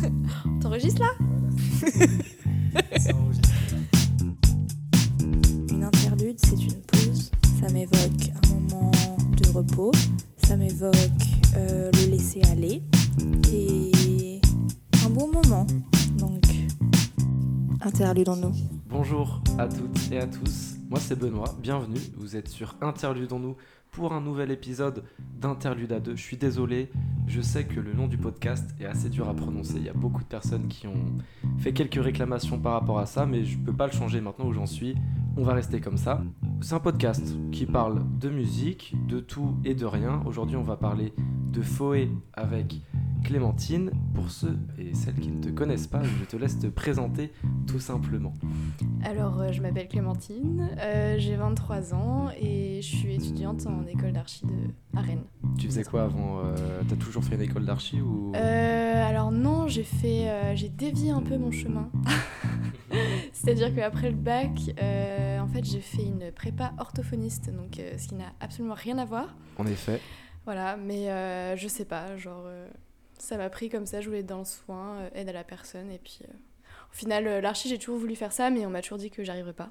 T'enregistres là Une interlude, c'est une pause. Ça m'évoque un moment de repos. Ça m'évoque euh, le laisser aller. Et un bon moment. Donc, interludons-nous. Bonjour à toutes et à tous, moi c'est Benoît, bienvenue, vous êtes sur Interludons-nous pour un nouvel épisode d'Interlude à deux. Je suis désolé, je sais que le nom du podcast est assez dur à prononcer, il y a beaucoup de personnes qui ont fait quelques réclamations par rapport à ça, mais je peux pas le changer maintenant où j'en suis, on va rester comme ça. C'est un podcast qui parle de musique, de tout et de rien. Aujourd'hui on va parler de Foé avec Clémentine. Pour ceux et celles qui ne te connaissent pas, je te laisse te présenter tout simplement. Alors, euh, je m'appelle Clémentine, euh, j'ai 23 ans et je suis étudiante en école d'archi de à Rennes. Tu faisais quoi avant euh, T'as toujours fait une école d'archi ou? Euh, alors non, j'ai fait, euh, j'ai dévié un peu mon chemin. C'est-à-dire qu'après le bac, en fait, j'ai fait une prépa orthophoniste, donc ce qui n'a absolument rien à voir. En effet. Voilà, mais je sais pas, genre, ça m'a pris comme ça, je voulais être dans le soin, euh, aide à la personne, et puis euh, au final, euh, l'archi, j'ai toujours voulu faire ça, mais on m'a toujours dit que j'arriverais pas.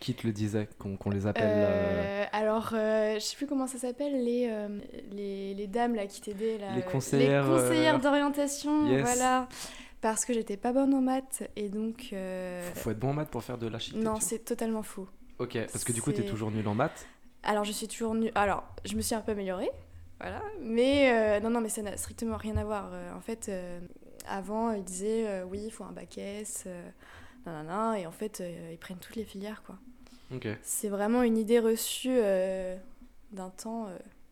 Qui te le disait qu'on les appelle euh, alors, je sais plus comment ça s'appelle, les, les, les dames là qui t'aidaient. Les conseillères, Les conseillères d'orientation, yes. voilà. Parce que j'étais pas bonne en maths et donc. euh, Faut être bon en maths pour faire de l'architecture non, c'est totalement faux. Ok, parce que du coup t'es toujours nul en maths. Alors, je suis toujours nulle. Alors, je me suis un peu améliorée, voilà. Mais euh, non, non, mais ça n'a strictement rien à voir. Euh, en fait, euh, avant, ils disaient oui, il faut un bac S, nanana, et en fait, ils prennent toutes les filières, quoi. C'est vraiment une idée reçue d'un temps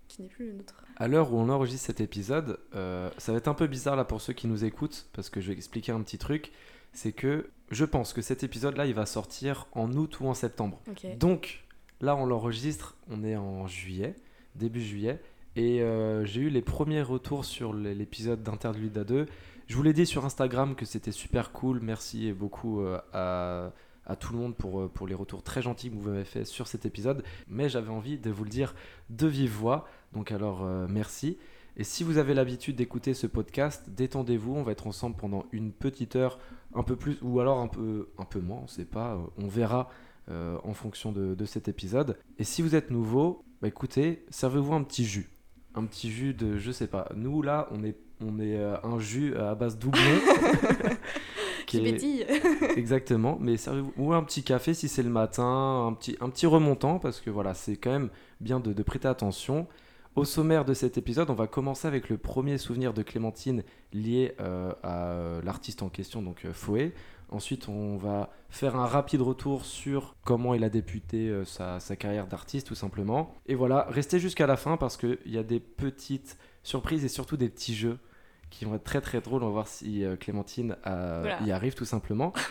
qui n'est plus le nôtre. À l'heure où on enregistre cet épisode, euh, ça va être un peu bizarre là pour ceux qui nous écoutent, parce que je vais expliquer un petit truc. C'est que je pense que cet épisode-là, il va sortir en août ou en septembre. Donc là, on l'enregistre, on est en juillet, début juillet, et euh, j'ai eu les premiers retours sur l'épisode d'Interlude à 2. Je vous l'ai dit sur Instagram que c'était super cool, merci beaucoup euh, à, tout le monde pour, euh, pour les retours très gentils que vous m'avez fait sur cet épisode, mais j'avais envie de vous le dire de vive voix, donc alors merci. Et si vous avez l'habitude d'écouter ce podcast, détendez-vous, on va être ensemble pendant une petite heure, un peu plus, ou alors un peu, un peu moins, on sait pas, on verra en fonction de, de cet épisode. Et si vous êtes nouveau, bah écoutez, servez-vous un petit jus. Un petit jus de, je sais pas, nous là, on est, on est euh, un jus à base doublon. Qui est- pétille. Exactement, mais servez-vous ou un petit café si c'est le matin, un petit, un petit remontant, parce que voilà, c'est quand même bien de, de prêter attention. Au sommaire de cet épisode, on va commencer avec le premier souvenir de Clémentine lié euh, à euh, l'artiste en question, donc euh, Foé. Ensuite, on va faire un rapide retour sur comment il a débuté euh, sa, sa carrière d'artiste, tout simplement. Et voilà, restez jusqu'à la fin parce qu'il y a des petites surprises et surtout des petits jeux qui vont être très très drôles. On va voir si euh, Clémentine euh, Voilà. y arrive, tout simplement.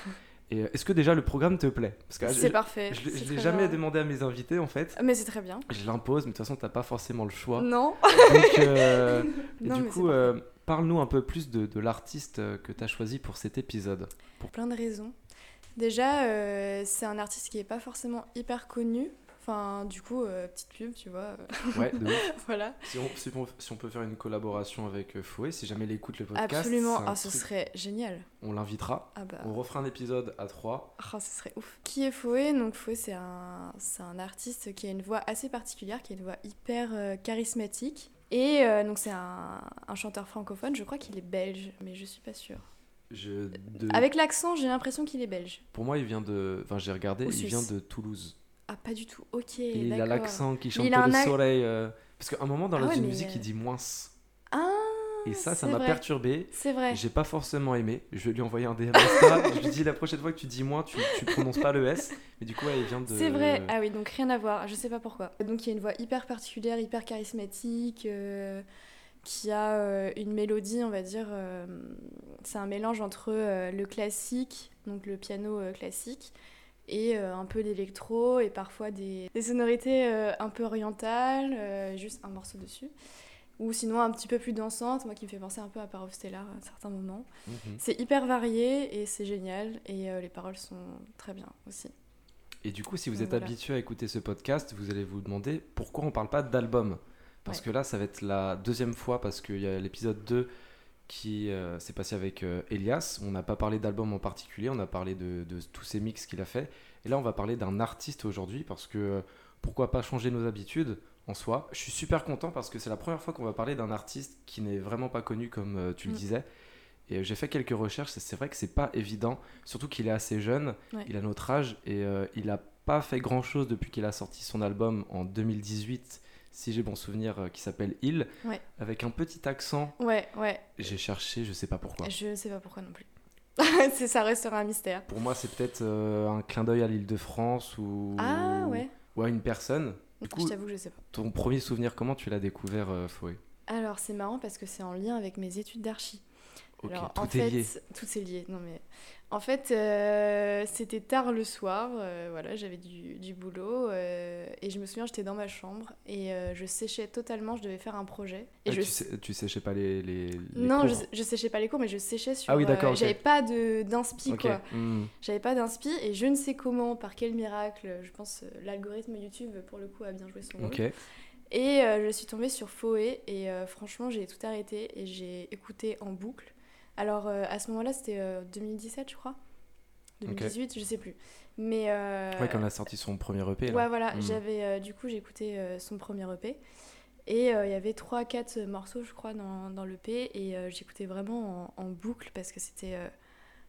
Est-ce que déjà le programme te plaît? C'est parfait. je, c'est l'ai jamais bien. demandé à mes invités en fait. Mais c'est très bien. Je l'impose, mais de toute façon, t'as pas forcément le choix. Non. Donc, euh, Non, du coup, euh, parle-nous un peu plus de, de l'artiste euh, que tu as choisi pour cet épisode. Pour plein de raisons. Déjà, euh, c'est un artiste qui est pas forcément hyper connu. Enfin, du coup, euh, petite pub, tu vois. Ouais, de ouf. voilà. Si on, si on- si on peut faire une collaboration avec Fouet, si jamais il écoute le podcast, Absolument. Ah, ce truc- serait génial. on l'invitera. Ah bah. On refera un épisode à trois. Ah, ce serait ouf. Qui est Foé Donc Foé, c'est un, c'est un artiste qui a une voix assez particulière, qui a une voix hyper euh, charismatique. Et euh, donc c'est un, un chanteur francophone, je crois qu'il est belge, mais je suis pas sûre. Je, de- Avec l'accent, j'ai l'impression qu'il est belge. Pour moi, il vient de. Enfin, j'ai regardé, Ou il Suisse. vient de Toulouse. Ah, pas du tout. Ok, Et il a l'accent qui chante le ac- soleil. euh, Parce qu'à un moment, dans Ah la ouais, musique, euh, il dit moins. Ah Et ça, ça m'a perturbé. C'est vrai. J'ai pas forcément aimé. Je lui envoyer un DM Insta. je lui dis la prochaine fois que tu dis moins, tu, tu prononces pas le S. Mais du coup, il vient de. C'est vrai. Ah oui, donc rien à voir. Je sais pas pourquoi. Donc il y a une voix hyper particulière, hyper charismatique, euh, qui a euh, une mélodie, on va dire. euh, c'est un mélange entre le classique, donc le piano classique, et euh, un peu d'électro, et parfois des, des sonorités euh, un peu orientales, euh, juste un morceau dessus. Ou sinon un petit peu plus dansante, moi qui me fait penser un peu à Parov Stellar à certains moments. Mhm. C'est hyper varié et c'est génial, et euh, les paroles sont très bien aussi. Et du coup, si vous Donc êtes voilà. habitué à écouter ce podcast, vous allez vous demander pourquoi on parle pas d'album. Parce Ouais. que là, ça va être la deuxième fois, parce qu'il y a l'épisode 2 qui euh, s'est passé avec euh, Elias. On n'a pas parlé d'album en particulier, on a parlé de, de tous ces mix qu'il a fait. Et là, on va parler d'un artiste aujourd'hui parce que pourquoi pas changer nos habitudes en soi. Je suis super content parce que c'est la première fois qu'on va parler d'un artiste qui n'est vraiment pas connu comme euh, tu le Mm. disais. Et euh, j'ai fait quelques recherches, et c'est vrai que c'est pas évident, surtout qu'il est assez jeune, Ouais. il a notre âge et euh, il a pas fait grand chose depuis qu'il a sorti son album en 2018, si j'ai bon souvenir, euh, qui s'appelle Il, Ouais. avec un petit accent. Ouais, ouais. J'ai cherché, je sais pas pourquoi. Je sais pas pourquoi non plus. ça restera un mystère. Pour moi, c'est peut-être euh, un clin d'œil à l'île de France ou, Ah ouais. ou à une personne. Du coup, je t'avoue que je sais pas. ton premier souvenir, comment tu l'as découvert, euh, Foé Alors c'est marrant parce que c'est en lien avec mes études d'archi. Alors, tout en est fait, lié. Tout est lié. Non mais en fait, euh, c'était tard le soir. euh, voilà, j'avais du, du boulot euh, et je me souviens, j'étais dans ma chambre et je séchais totalement. Je devais faire un projet. Et Ah, je tu, sais, tu séchais pas les, les, les non, je, cours je séchais pas les cours, mais je séchais sur. Ah oui, d'accord, euh, ok. J'avais pas d'inspi quoi. hmm. J'avais pas d'inspi et je ne sais comment, par quel miracle, je pense l'algorithme YouTube pour le coup a bien joué son rôle. Ok. Et je suis tombée sur Foé et franchement j'ai tout arrêté et j'ai écouté en boucle. Alors euh, à ce moment-là c'était euh, 2017 je crois. 2018, je sais plus. Mais euh, Ouais, quand elle a sorti son premier EP. là. ouais voilà, Mm. j'avais euh, du coup euh, son premier EP et euh, il y avait 3 4 morceaux je crois dans, dans l'EP et euh, j'écoutais vraiment en, en boucle parce que c'était euh,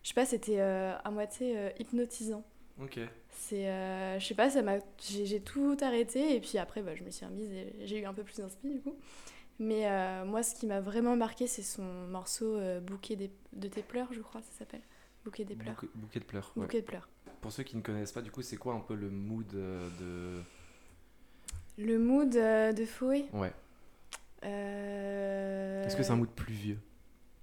je sais pas, c'était euh, à moitié euh, hypnotisant. Ok. C'est, euh, je sais pas, ça m'a, j'ai, tout arrêté et puis après, bah, je me suis remise et j'ai eu un peu plus d'inspi du coup. Mais euh, moi, ce qui m'a vraiment marqué, c'est son morceau euh, Bouquet des- de tes pleurs, je crois, ça s'appelle. Bouquet des pleurs. Bouquet, bouquet de pleurs. ouais. Bouquet de pleurs. Pour ceux qui ne connaissent pas, du coup, c'est quoi un peu le mood euh, de. Le mood euh, de Foé. Ouais. Est-ce que c'est un mood pluvieux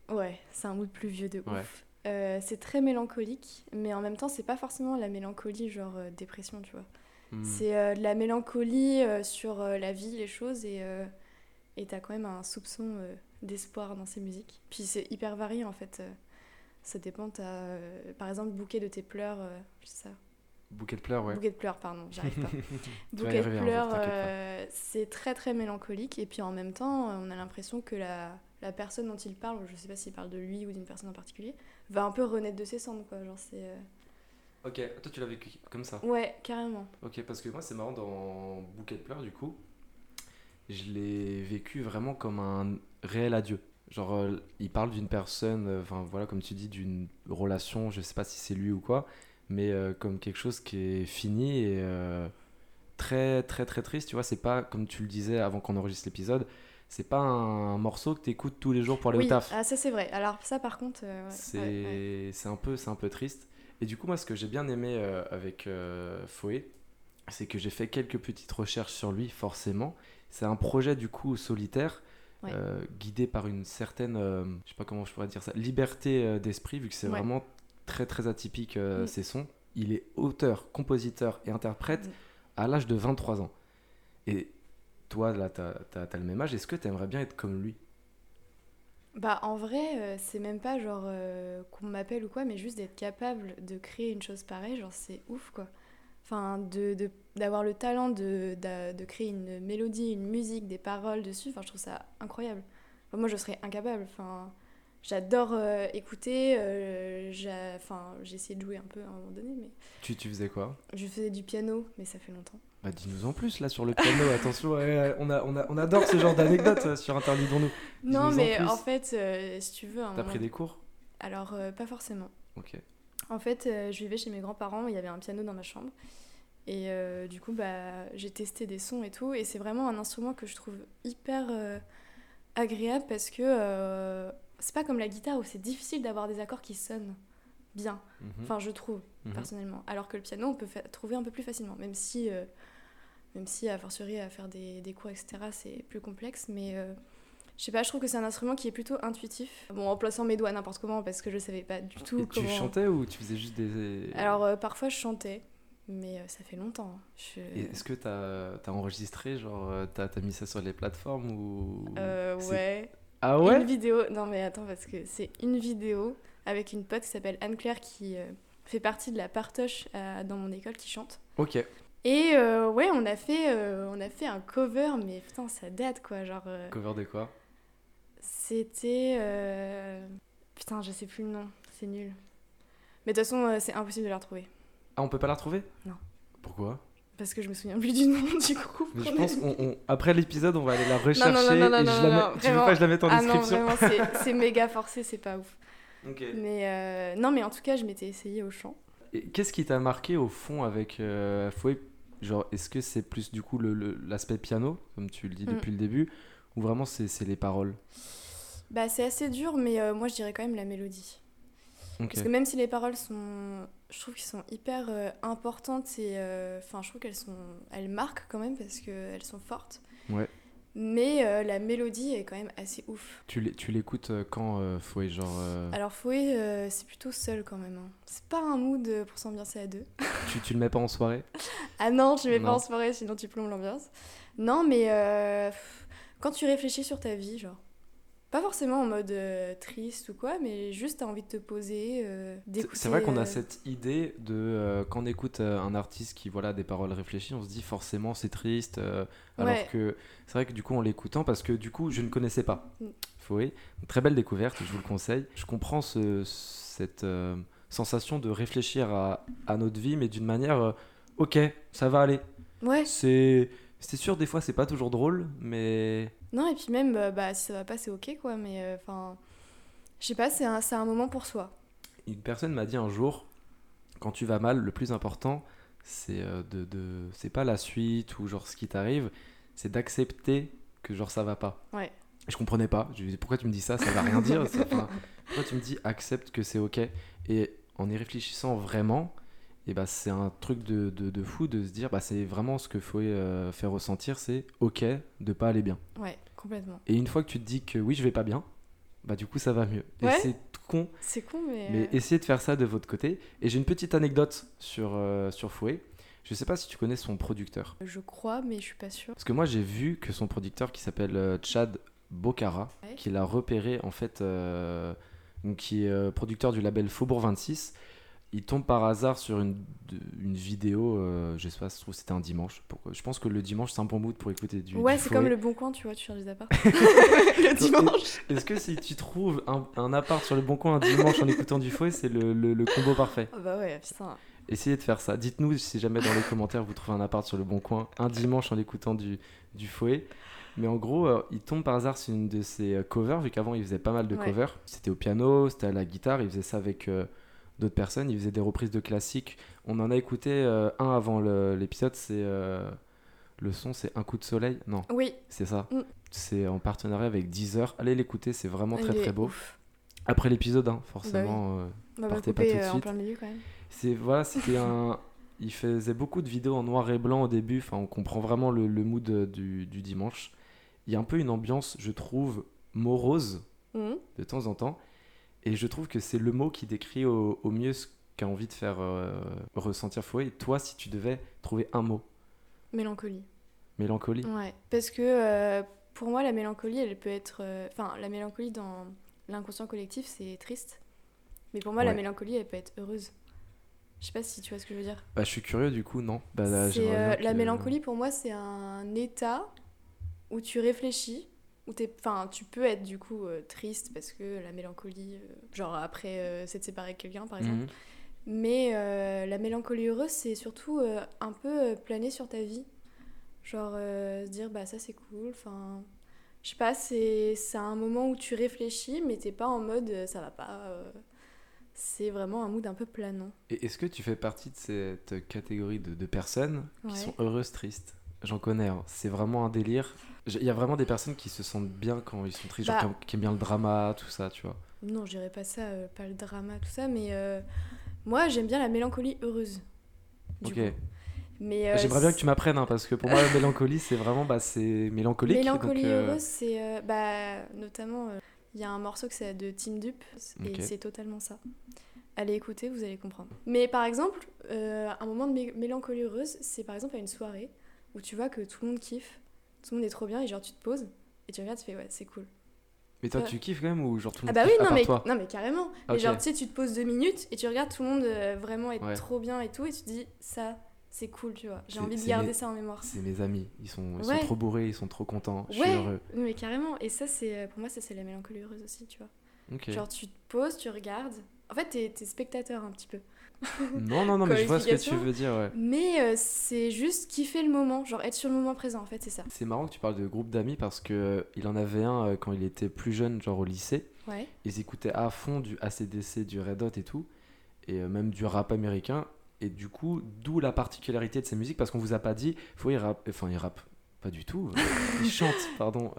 Ouais, c'est un mood pluvieux de ouf. Ouais. C'est très mélancolique, mais en même temps, c'est pas forcément la mélancolie genre dépression, tu vois. Hmm. C'est de la mélancolie sur la vie, les choses, et et t'as quand même un soupçon euh, d'espoir dans ces musiques. Puis c'est hyper varié en fait. euh, ça dépend, t'as euh, par exemple Bouquet de tes pleurs, euh, c'est ça? Bouquet de pleurs, ouais. Bouquet de pleurs, pardon, j'arrive pas. Bouquet de jour, pleurs, c'est très très mélancolique, et puis en même temps, on a l'impression que la, la personne dont il parle, je sais pas s'il parle de lui ou d'une personne en particulier, va un peu renaître de ses cendres, quoi. Genre c'est. Ok, toi tu l'as vécu comme ça? Ouais, carrément. Ok, parce que moi c'est marrant dans Bouquet de pleurs, du coup, je l'ai vécu vraiment comme un réel adieu. Genre, euh, il parle d'une personne, euh, enfin voilà, comme tu dis, d'une relation, je sais pas si c'est lui ou quoi, mais euh, comme quelque chose qui est fini et très très très triste, tu vois. C'est pas, comme tu le disais avant qu'on enregistre l'épisode, c'est pas un, morceau que tu écoutes tous les jours pour aller oui, au taf. ah, ça c'est vrai. Alors ça par contre, ouais, c'est ouais, ouais. c'est un peu un peu triste et du coup moi ce que j'ai bien aimé avec Foé c'est que j'ai fait quelques petites recherches sur lui forcément c'est un projet du coup solitaire Ouais. euh, guidé par une certaine euh, je sais pas comment je pourrais dire ça liberté euh, d'esprit vu que c'est Ouais. vraiment très très atypique euh, Mm. ses sons il est auteur compositeur et interprète Mm. à l'âge de 23 ans et toi là t'as as, le même âge est-ce que tu aimerais bien être comme lui? Bah en vrai, c'est même pas genre qu'on m'appelle ou quoi, mais juste d'être capable de créer une chose pareille, genre c'est ouf quoi. Enfin, de, de- d'avoir le talent de, d'a- de créer une mélodie, une musique, des paroles dessus, enfin je trouve ça incroyable. Enfin, moi je serais incapable, enfin j'adore euh, écouter, euh, j'ai, enfin essayé de jouer un peu à un moment donné, mais tu, tu faisais quoi? je faisais du piano, mais ça fait longtemps. Bah dis-nous en plus là sur le piano, attention, ouais, on, a, on, a, on adore ce genre d'anecdotes euh, sur Interdisons-nous. Non en mais en fait, euh, si tu veux, T'as moment- pris des cours? Alors pas forcément. Ok. En fait, euh, je vivais chez mes grands-parents, il y avait un piano dans ma chambre. Et euh, du coup, bah, j'ai testé des sons et tout. Et c'est vraiment un instrument que je trouve hyper euh, agréable parce que c'est pas comme la guitare où c'est difficile d'avoir des accords qui sonnent bien. Mhm. Enfin, je trouve, Mhm. personnellement. Alors que le piano, on peut trouver un peu plus facilement. Même si, même si a fortiori, à faire des, des cours, etc., c'est plus complexe. Mais je sais pas, je trouve que c'est un instrument qui est plutôt intuitif. Bon, en plaçant mes doigts n'importe comment parce que je savais pas du tout Et tu comment. chantais ou tu faisais juste des. Alors euh, parfois je chantais, mais euh, ça fait longtemps. hein. Je... Et Est-ce que t'as as enregistré, genre euh, t'as as mis ça sur les plateformes ou. Euh, ouais. Ah Une ouais vidéo. Non mais attends parce que c'est une vidéo avec une pote qui s'appelle Anne-Claire qui euh, fait partie de la partoche à- dans mon école qui chante. Ok. Et euh, ouais, on a fait euh, on a fait un cover, mais putain ça date quoi, genre. euh, Cover de quoi? C'était. euh, Putain, je sais plus le nom, c'est nul. Mais de toute façon, euh, c'est impossible de la retrouver. Ah, on peut pas la retrouver? Non. Pourquoi? Parce que je me souviens plus du nom du coup. Mais je pense on, on- après l'épisode, on va aller la rechercher non, non, non, et non, je la tu veux vraiment. pas que je la mette en Ah non, description? vraiment, c'est- méga forcé, c'est pas ouf. Ok. Mais euh, non, mais en tout cas, je m'étais essayée au chant. Qu'est-ce qui t'a marqué au fond avec euh, Fouet? Genre, est-ce que c'est plus du coup le- le- l'aspect piano, comme tu le dis Mm. depuis le début, ou vraiment c'est les paroles Bah, c'est assez dur, mais euh, moi, je dirais quand même la mélodie. Parce que même si les paroles sont. Je trouve qu'elles sont hyper euh, importantes et. euh, Enfin, je trouve qu'elles sont. Elles marquent quand même parce qu'elles sont fortes. Ouais. Mais euh, la mélodie est quand même assez ouf. Tu l'é- tu l'écoutes quand euh, Fouet Genre, euh, Alors, Fouet, c'est plutôt seul quand même. hein. C'est pas un mood pour s'ambiancer à deux. tu, tu le mets pas en soirée Ah non, tu mets pas en soirée, sinon tu plombes l'ambiance. Non, mais quand tu réfléchis sur ta vie, genre. Pas forcément en mode euh, triste ou quoi, mais juste t'as envie de te poser, euh, C'est- d'écouter. C'est vrai qu'on euh, a cette idée de euh, quand on écoute euh, un artiste qui voilà des paroles réfléchies, on se dit forcément c'est triste. euh, alors que c'est vrai que du coup en l'écoutant, parce que du coup je ne connaissais pas Mm. Fouet, très belle découverte, je vous le conseille. Je comprends ce- cette euh, sensation de réfléchir à, à notre vie, mais d'une manière euh, ok, ça va aller. Ouais, C'est c'est sûr des fois c'est pas toujours drôle, mais non, et puis même, euh, bah, si ça va pas, c'est ok, quoi, mais enfin. je sais pas, c'est un, un moment pour soi. Une personne m'a dit un jour, quand tu vas mal, le plus important, c'est euh, de, de- c'est pas la suite ou genre ce qui t'arrive, c'est d'accepter que genre ça va pas. Ouais. Et je comprenais pas. Je lui disais pourquoi tu me dis ça, ça va rien dire. ça- pourquoi tu me dis accepte que c'est ok? Et en y réfléchissant vraiment, et bah c'est un truc de, de, de fou de se dire bah c'est vraiment ce que faut euh, faire ressentir, c'est ok de pas aller bien. Ouais, complètement. Et une fois que tu te dis que oui je vais pas bien, bah du coup ça va mieux. Ouais. Et c'est con C'est con, mais. mais euh, essayez de faire ça de votre côté. Et j'ai une petite anecdote sur, euh, sur Fouet. Je sais pas si tu connais son producteur. Je crois, mais je suis pas sûre. Parce que moi, j'ai vu que son producteur, qui s'appelle euh, Chad Bocara, Ouais. qu'il a repéré, en fait, qui est producteur du label Faubourg 26, il tombe par hasard sur une, une vidéo, euh, je sais pas, si se trouve c'était un dimanche. Pourquoi? Je pense que le dimanche, c'est un bon mood pour écouter du ouais, c'est comme le bon coin, tu vois, tu cherches des apparts. le dimanche. Est-ce que si tu trouves un, un appart sur le bon coin un dimanche en écoutant du Fouet, c'est le, le- le combo parfait? Ah bah ouais, putain. Essayez de faire ça. Dites-nous si jamais dans les commentaires vous trouvez un appart sur le bon coin un dimanche en écoutant du, du fouet. Mais en gros, euh, il tombe par hasard sur une de ses euh, covers, vu qu'avant il faisait pas mal de Ouais. covers. C'était au piano, c'était à la guitare, il faisait ça avec euh, d'autres personnes, il faisait des reprises de classiques. On en a écouté euh, un avant l'épisode, c'est euh, le son, c'est Un coup de soleil. Non, Oui, c'est ça. Mm. C'est en partenariat avec Deezer. Allez l'écouter, c'est vraiment très très beau. ouf. Après l'épisode, hein, forcément. euh, On va Partez pas couper tout de euh, en suite. plein milieu quand même. c'est voilà, c'était un. Il faisait beaucoup de vidéos en noir et blanc au début. Enfin, on comprend vraiment le, le mood euh, du, du dimanche. Il y a un peu une ambiance, je trouve, morose Mhm. de temps en temps. Et je trouve que c'est le mot qui décrit au, au mieux ce qu'a envie de faire euh, ressentir Fouet. Et toi, si tu devais trouver un mot, Mélancolie. mélancolie. Ouais, parce que euh, pour moi, la mélancolie, elle peut être. euh, Enfin, la mélancolie dans l'inconscient collectif, c'est triste. Mais pour moi, la mélancolie, elle peut être heureuse. Je sais pas si tu vois ce que je veux dire. Bah, je suis curieux du coup, non? Bah, là, La mélancolie, pour moi, c'est un état où tu réfléchis, où t'es, tu peux être du coup euh, triste parce que la mélancolie, euh, genre après euh, s'être séparé quelqu'un, par exemple. Mhm. Mais euh, la mélancolie heureuse, c'est surtout un peu planer sur ta vie. Genre se dire, bah ça c'est cool. Enfin, je sais pas, c'est c'est un moment où tu réfléchis, mais t'es pas en mode ça va pas. c'est vraiment un mood un peu planant. Et est-ce que tu fais partie de cette catégorie de, de personnes qui Ouais. sont heureuses, tristes? J'en connais, hein. c'est vraiment un délire. Il y a vraiment des personnes qui se sentent bien quand ils sont tristes, genre Bah. qui, aiment- qui aiment bien le drama, tout ça, tu vois. Non, je dirais pas ça, euh, pas le drama, tout ça, mais euh, moi j'aime bien la mélancolie heureuse. du Ok. coup. Mais, euh, J'aimerais bien que tu m'apprennes, hein, parce que pour moi, la mélancolie, c'est vraiment, bah, c'est mélancolique. Mélancolie donc, euh, heureuse, c'est bah, notamment, il y a un morceau que c'est de Team Dupe, et c'est totalement ça. Allez écouter, vous allez comprendre. Mais par exemple, un moment de mé- mélancolie heureuse, c'est par exemple à une soirée où tu vois que tout le monde kiffe, tout le monde est trop bien, et genre tu te poses, et tu regardes, tu fais ouais, c'est cool. Mais toi, Ouais. tu kiffes quand même ou genre tout le Ah monde bah oui, non mais, toi non mais carrément. Ok. Mais genre tu sais, tu te poses deux minutes, et tu regardes tout le monde euh, vraiment être Ouais. trop bien et tout, et tu te dis ça, c'est cool, tu vois. J'ai envie de garder mes- ça en mémoire. C'est mes amis, ils sont, ils Ouais. sont trop bourrés, ils sont trop contents, je suis Ouais, heureux. mais carrément. Et ça, c'est euh, pour moi, ça c'est la mélancolie heureuse aussi, tu vois. Genre, tu te poses, tu regardes. En fait, t'es t'es spectateur un petit peu. Non, non, non, mais je vois ce que tu veux dire, ouais. Mais euh, c'est juste kiffer le moment, genre être sur le moment présent, en fait, c'est ça. C'est marrant que tu parles de groupe d'amis parce que euh, il en avait un euh, quand il était plus jeune, genre au lycée. Ouais. Ils écoutaient à fond du ACDC, du Red Hot et tout, et même du rap américain. Et du coup, d'où la particularité de ces musiques, parce qu'on vous a pas dit, faut y rap, enfin il rappe, pas du tout. ils chantent, pardon,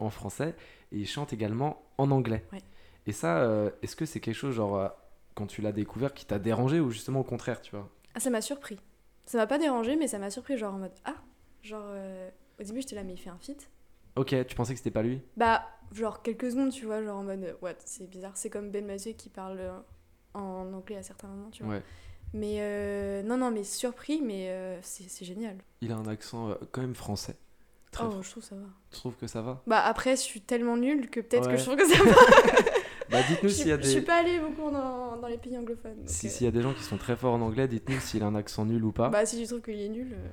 en français et ils chantent également en anglais. Ouais. Et ça, est-ce que c'est quelque chose genre quand tu l'as découvert qui t'a dérangé ou justement au contraire, tu vois Ah, ça m'a surpris. Ça m'a pas dérangé, mais ça m'a surpris, genre en mode Ah Genre, euh, au début, j'étais là, mais il fait un feat. Ok, tu pensais que c'était pas lui Bah, genre quelques secondes, tu vois, genre en mode What C'est bizarre. C'est comme Ben Mathieu qui parle euh, en anglais à certains moments, tu vois. Ouais. Mais euh, non, non, mais surpris, mais euh, c'est génial. Il a un accent quand même français. Très oh, je trouve ça va. Tu trouves que ça va Bah, après, je suis tellement nulle que peut-être Ouais. que je trouve que ça va. Bah dites-nous s'il y a suis- je suis des pas allée beaucoup dans, dans les pays anglophones. donc, si- euh, s'il y a des gens qui sont très forts en anglais, dites-nous s'il a un accent nul ou pas. Bah, si tu trouves qu'il est nul. euh,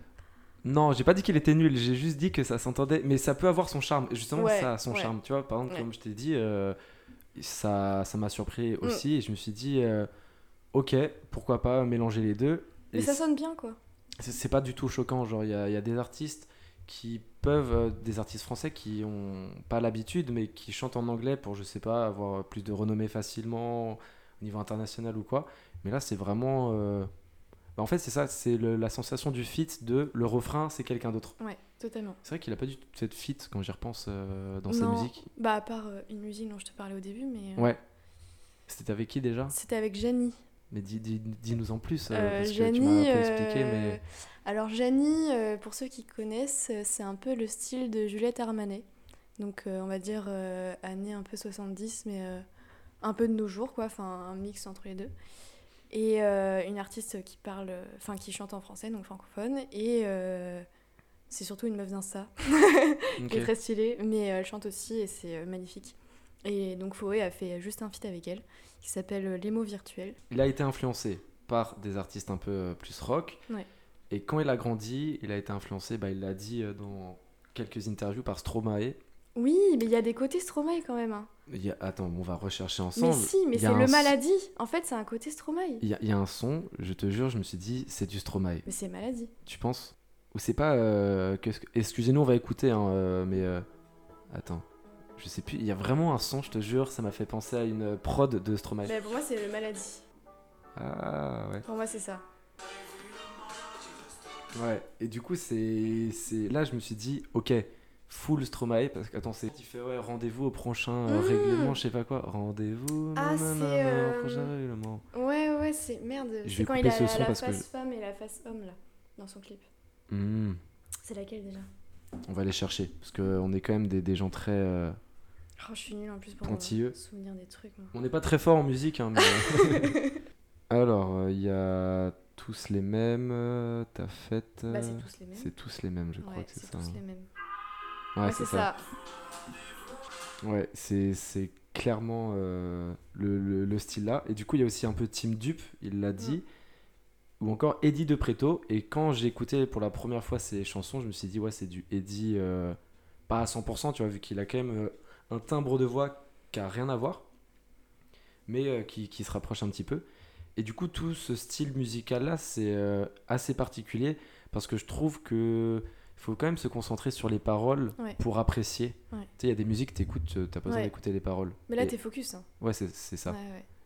Non, j'ai pas dit qu'il était nul, j'ai juste dit que ça s'entendait, mais ça peut avoir son charme. Justement, Ouais, ça a son ouais. charme. Tu vois, par exemple, Ouais. comme je t'ai dit, euh, ça ça m'a surpris Mm. aussi, et je me suis dit, euh, ok, pourquoi pas mélanger les deux. Mais Et ça sonne bien, quoi. c'est pas du tout choquant. Genre, il y a, il y a des artistes qui peuvent, euh, des artistes français qui ont pas l'habitude, mais qui chantent en anglais pour, je sais pas, avoir plus de renommée facilement au niveau international ou quoi. Mais là, c'est vraiment. euh, bah, en fait, c'est ça, c'est la sensation du feat de le refrain, c'est quelqu'un d'autre. Ouais, totalement. C'est vrai qu'il a pas du tout cette feat quand j'y repense euh, dans sa musique. Bah, à part euh, une musique dont je te parlais au début, mais. Ouais. C'était avec qui déjà? C'était avec Janie. Mais dis- dis- dis-nous en plus, euh, Euh, parce que tu m'as un peu euh, expliqué, mais. Alors Janie, pour ceux qui connaissent, c'est un peu le style de Juliette Armanet. Donc on va dire année un peu 70, mais un peu de nos jours, quoi. Enfin un mix entre les deux. Et une artiste qui parle, enfin qui chante en français, donc francophone. Et c'est surtout une meuf d'Insta, qui est très stylée, mais elle chante aussi et c'est magnifique. Et donc Foé a fait juste un feat avec elle, qui s'appelle euh, Les mots virtuels. Il a été influencé par des artistes un peu euh, plus rock. Ouais. Et quand il a grandi, il a été influencé, bah, il l'a dit euh, dans quelques interviews par Stromae. Oui, mais il y a des côtés Stromae quand même. hein. Il y a- Attends, on va rechercher Mais ensemble. si, mais y a c'est le maladie. En fait, c'est un côté Stromae. Il y, a, il y a un son, je te jure, je me suis dit, c'est du Stromae. Mais c'est maladie. Tu penses? Ou c'est pas. euh, que- Excusez-nous, on va écouter, hein, euh, mais. euh, Attends. Je sais plus, il y a vraiment un son, je te jure, ça m'a fait penser à une prod de Stromae. Mais pour moi, c'est le maladie. Ah ouais. Pour moi, c'est ça. Ouais, et du coup, c'est. Là, je me suis dit, ok, full Stromae, parce que, attends, c'est. Il fait, ouais, rendez-vous au prochain euh, Mm. règlement, je sais pas quoi. Rendez-vous Ah, c'est, au euh, prochain règlement. Ouais, ouais, c'est merde. Je C'est quand il a ce la, la face femme et la face homme, là, dans son clip. Hmm, C'est laquelle déjà? On va aller chercher, parce qu'on est quand même des, des gens très. euh, Oh, je suis nulle en plus pour me souvenir des trucs. moi. On n'est pas très fort en musique, hein, mais. Alors, euh, il y a tous les mêmes. euh, T'as fait. Bah, c'est euh, tous les mêmes. c'est tous les mêmes, je crois ouais, que c'est c'est ça. tous hein. les mêmes. Ouais, Ouais, c'est ça. ça. Ouais, c'est c'est clairement euh, le, le- le style là. Et du coup, il y a aussi un peu Team Dupe, il l'a dit. Ou encore Eddie de Preto. Et quand j'ai écouté pour la première fois ces chansons, je me suis dit, ouais, c'est du Eddie, euh, pas à 100%, tu vois, vu qu'il a quand même euh, un timbre de voix qui a rien à voir, mais euh, qui, qui se rapproche un petit peu. Et du coup, tout ce style musical là, c'est euh, assez particulier parce que je trouve que. Faut quand même se concentrer sur les paroles Ouais. pour apprécier. Ouais. Tu sais, il y a des musiques, t'écoutes, euh, t'as pas besoin Ouais. d'écouter les paroles. Mais là, Et- t'es focus. Hein. Ouais, c'est c'est ça.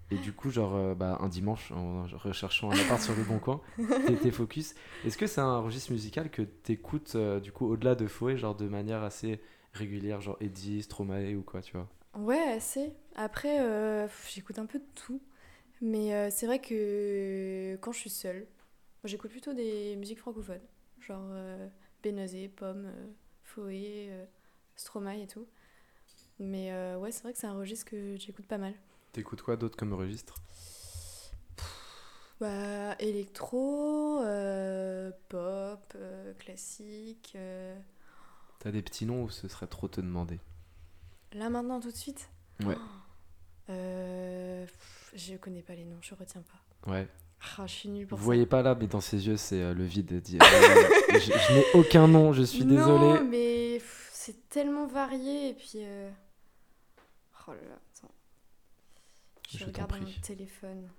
Et du coup, genre, euh, bah, un dimanche, en recherchant un appart sur le bon coin, t'es- t'es focus. Est-ce que c'est un registre musical que t'écoutes, euh, du coup, au-delà de Fouet, genre de manière assez régulière, genre Eddie, Stromae ou quoi, tu vois Ouais, assez. Après, euh, j'écoute un peu de tout. Mais euh, c'est vrai que quand je suis seule, j'écoute plutôt des musiques francophones. Genre euh, Benazé, Pomme, euh, Foé, Stromae et tout. Mais ouais, c'est vrai que c'est un registre que j'écoute pas mal. T'écoutes quoi d'autre comme registre? Bah, électro, pop, classique. Euh. T'as des petits noms ou ce serait trop te demander Là maintenant, tout de suite Ouais. Euh, pff, je connais pas les noms, je retiens pas. Ouais. Ah, je suis nulle pour Vous ça. voyez pas là, mais dans ses yeux, c'est euh, le vide. dit- euh, je je n'ai aucun nom, je suis Non, désolé. mais c'est tellement varié et puis. euh, Oh là là, attends. Je, regarde mon téléphone.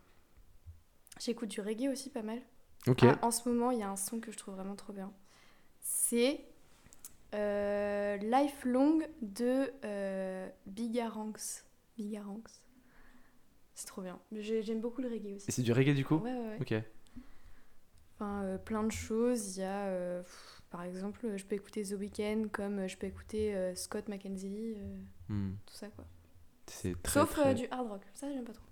J'écoute du reggae aussi pas mal. Ok. Ah, en ce moment, il y a un son que je trouve vraiment trop bien. C'est euh, Lifelong de euh, Bigaranx. Bigaranx. C'est trop bien. J'aime beaucoup le reggae aussi. Et c'est du reggae du coup Ouais, ouais, ouais. Ok. Enfin, euh, plein de choses. Il y a, euh, pff, par exemple, je peux écouter The Weeknd comme euh, je peux écouter Scott McKenzie, Hmm. tout ça quoi. C'est très. Sauf très- du hard rock. Ça, j'aime pas trop.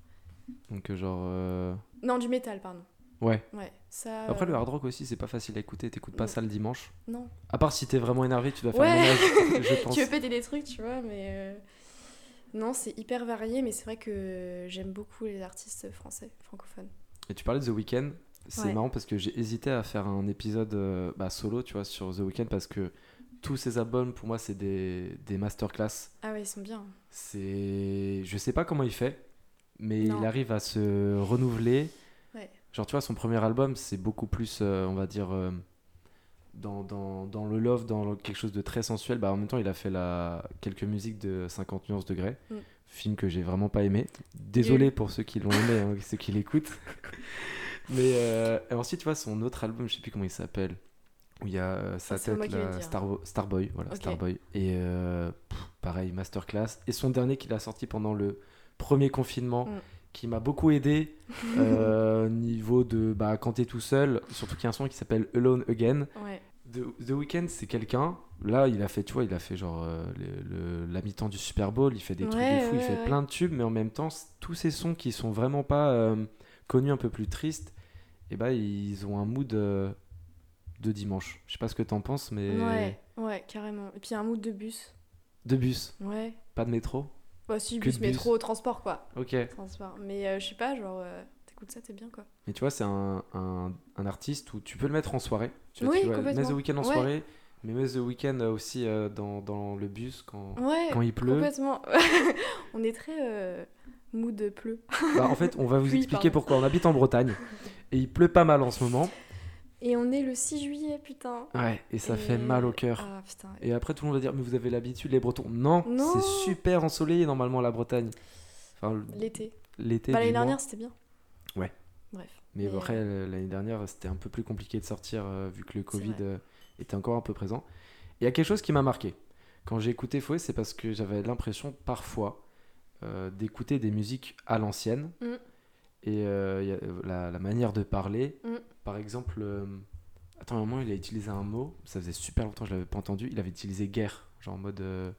Donc, genre. Non, du métal, pardon. Ouais. Ouais, ça. Après, euh, le hard rock aussi, c'est pas facile à écouter. T'écoutes pas ça le dimanche. Non. À part si t'es vraiment énervé, tu dois faire le ménage, je pense. tu veux péter des trucs, tu vois, mais. euh, Non, c'est hyper varié, mais c'est vrai que j'aime beaucoup les artistes français, francophones. Et tu parlais de The Weeknd. C'est Ouais. marrant parce que j'ai hésité à faire un épisode euh, bah, solo, tu vois, sur The Weeknd parce que tous ces albums, pour moi, c'est des, des masterclass. Ah ouais, ils sont bien. C'est. Je sais pas comment il fait, mais Non. il arrive à se renouveler. Genre, tu vois, son premier album, c'est beaucoup plus, euh, on va dire, euh, dans, dans, dans le love, dans le- quelque chose de très sensuel. Bah, en même temps, il a fait la... quelques musiques de 50 nuances degrés, Mm. film que j'ai vraiment pas aimé. Désolé pour ceux qui l'ont aimé, hein, ceux qui l'écoutent. Mais euh, et ensuite, tu vois, son autre album, je sais plus comment il s'appelle, où il y a sa Ah, moi tête, là. Starbo- Starboy, voilà, Ok. Starboy. Et pff, pareil, masterclass. Et son dernier qu'il a sorti pendant le premier confinement, Mm. Qui m'a beaucoup aidé euh, niveau de bah, quand t'es tout seul, surtout qu'il y a un son qui s'appelle Alone Again. Ouais. The, The Weeknd, c'est quelqu'un. Là, il a fait, tu vois, il a fait genre euh, le, le- la mi-temps du Super Bowl, il fait des trucs de fou, il fait plein de tubes, mais en même temps, tous ces sons qui sont vraiment pas euh, connus, un peu plus tristes, et bah ils ont un mood euh, de dimanche. Je sais pas ce que t'en penses, mais Ouais, ouais, carrément. Et puis un mood de bus. de bus, Ouais. pas de métro. Bah si, Que bus, de bus. métro, transport quoi. Ok. Transport. Mais euh, je sais pas, genre, euh, t'écoutes ça, t'es bien quoi. Mais tu vois, c'est un, un, un artiste où tu peux le mettre en soirée. Tu vois, Oui, tu vois, complètement. Mets The Weeknd en Ouais. soirée, mais mets The Weeknd euh, aussi euh, dans, dans le bus quand, Ouais, quand il pleut. complètement. On est très mood pleu. Bah, en fait, on va vous expliquer pardon. pourquoi. On habite en Bretagne et il pleut pas mal en ce moment. Et on est le 6 juillet, putain. Ouais, et ça Et- fait mal au cœur. Ah putain. Et après, tout le monde va dire, mais vous avez l'habitude, les Bretons. Non, Non. c'est super ensoleillé normalement la Bretagne. Enfin, L'été. l'été. Bah, l'année dernière, c'était bien. Ouais. Bref. Mais Mais, après, euh, l'année dernière, c'était un peu plus compliqué de sortir euh, vu que le Covid euh, était encore un peu présent. Il y a quelque chose qui m'a marqué. Quand j'ai écouté Fouet, c'est parce que j'avais l'impression parfois d'écouter des musiques à l'ancienne. Mm. Et euh, il y a, euh, la, la manière de parler. Mm. Par exemple, euh, attends, à un moment, il a utilisé un mot. Ça faisait super longtemps que je l'avais pas entendu. Il avait utilisé guerre. Genre en mode euh,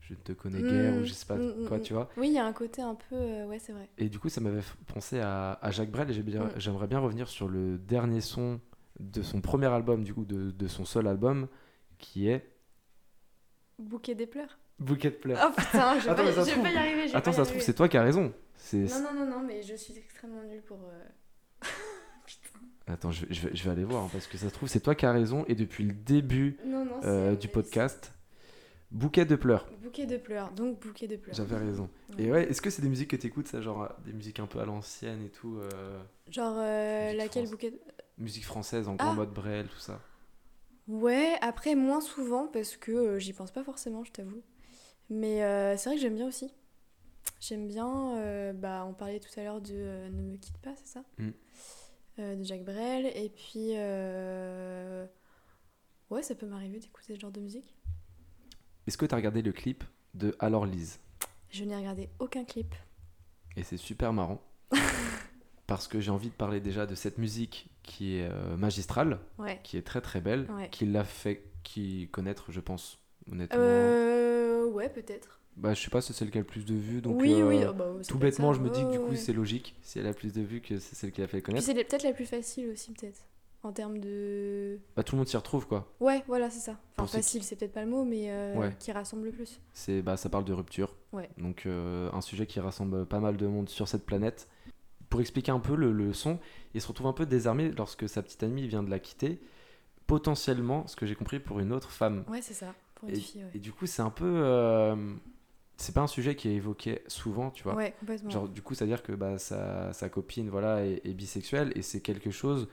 je te connais guère Mm, ou je sais pas mm, quoi, mm, tu vois. Oui, il y a un côté un peu. ouais, c'est vrai. Et du coup, ça m'avait pensé à, à Jacques Brel. Et j'ai bien- j'aimerais bien revenir sur le dernier son de son premier album, du coup, de, de son seul album, qui est Bouquet des pleurs. Bouquet de pleurs. Oh putain, je vais pas, y arriver. Attends, ça se trouve, c'est toi qui as raison. Non, non, non, non, mais je suis extrêmement nulle pour. euh, Attends, je vais, je, vais, je vais aller voir, hein, parce que ça se trouve, c'est toi qui as raison. Et depuis le début Non, non, euh, du podcast, Bouquet de pleurs. Bouquet de pleurs, donc bouquet de pleurs. J'avais raison. Et Ouais. est-ce que c'est des musiques que t'écoutes, ça, genre euh, des musiques un peu à l'ancienne et tout euh, Genre, euh, laquelle France. bouquet de... Musique française en grand Ah. mode Brel, tout ça. Ouais, après, moins souvent, parce que j'y pense pas forcément, je t'avoue. Mais c'est vrai que j'aime bien aussi. J'aime bien, euh, bah, on parlait tout à l'heure de euh, Ne me quitte pas, c'est ça Mm. Euh, De Jacques Brel. Et puis, ouais, ça peut m'arriver d'écouter ce genre de musique. Est-ce que t'as regardé le clip de Alors Lise? Je n'ai regardé aucun clip. Et c'est super marrant. parce que j'ai envie de parler déjà de cette musique qui est magistrale, Ouais. qui est très très belle, Ouais. qui l'a fait qui connaître, je pense, honnêtement. Euh, ouais, peut-être. Bah, je sais pas si c'est celle qui a le plus de vues, donc oui, euh, oui. oh, bah, ça tout bêtement, je me dis que du coup, ouais. c'est logique. Si elle a plus de vues, que c'est celle qui l'a fait connaître. c'est peut-être la plus facile aussi, peut-être. En termes de. Bah, tout le monde s'y retrouve, quoi. Ouais, voilà, c'est ça. Enfin, facile, c'est peut-être pas le mot, mais euh, Ouais. qui rassemble le plus. C'est, bah, ça parle de rupture. Ouais. Donc, euh, un sujet qui rassemble pas mal de monde sur cette planète. Pour expliquer un peu le, le son, il se retrouve un peu désarmé lorsque sa petite amie vient de la quitter. Potentiellement, ce que j'ai compris, pour une autre femme. Ouais, c'est ça. Pour une Et, fille, ouais. et du coup, c'est un peu. C'est pas un sujet qui est évoqué souvent, tu vois. Ouais, complètement. Genre, du coup, c'est-à-dire que bah, sa, sa copine voilà, est, est bisexuelle et c'est quelque chose,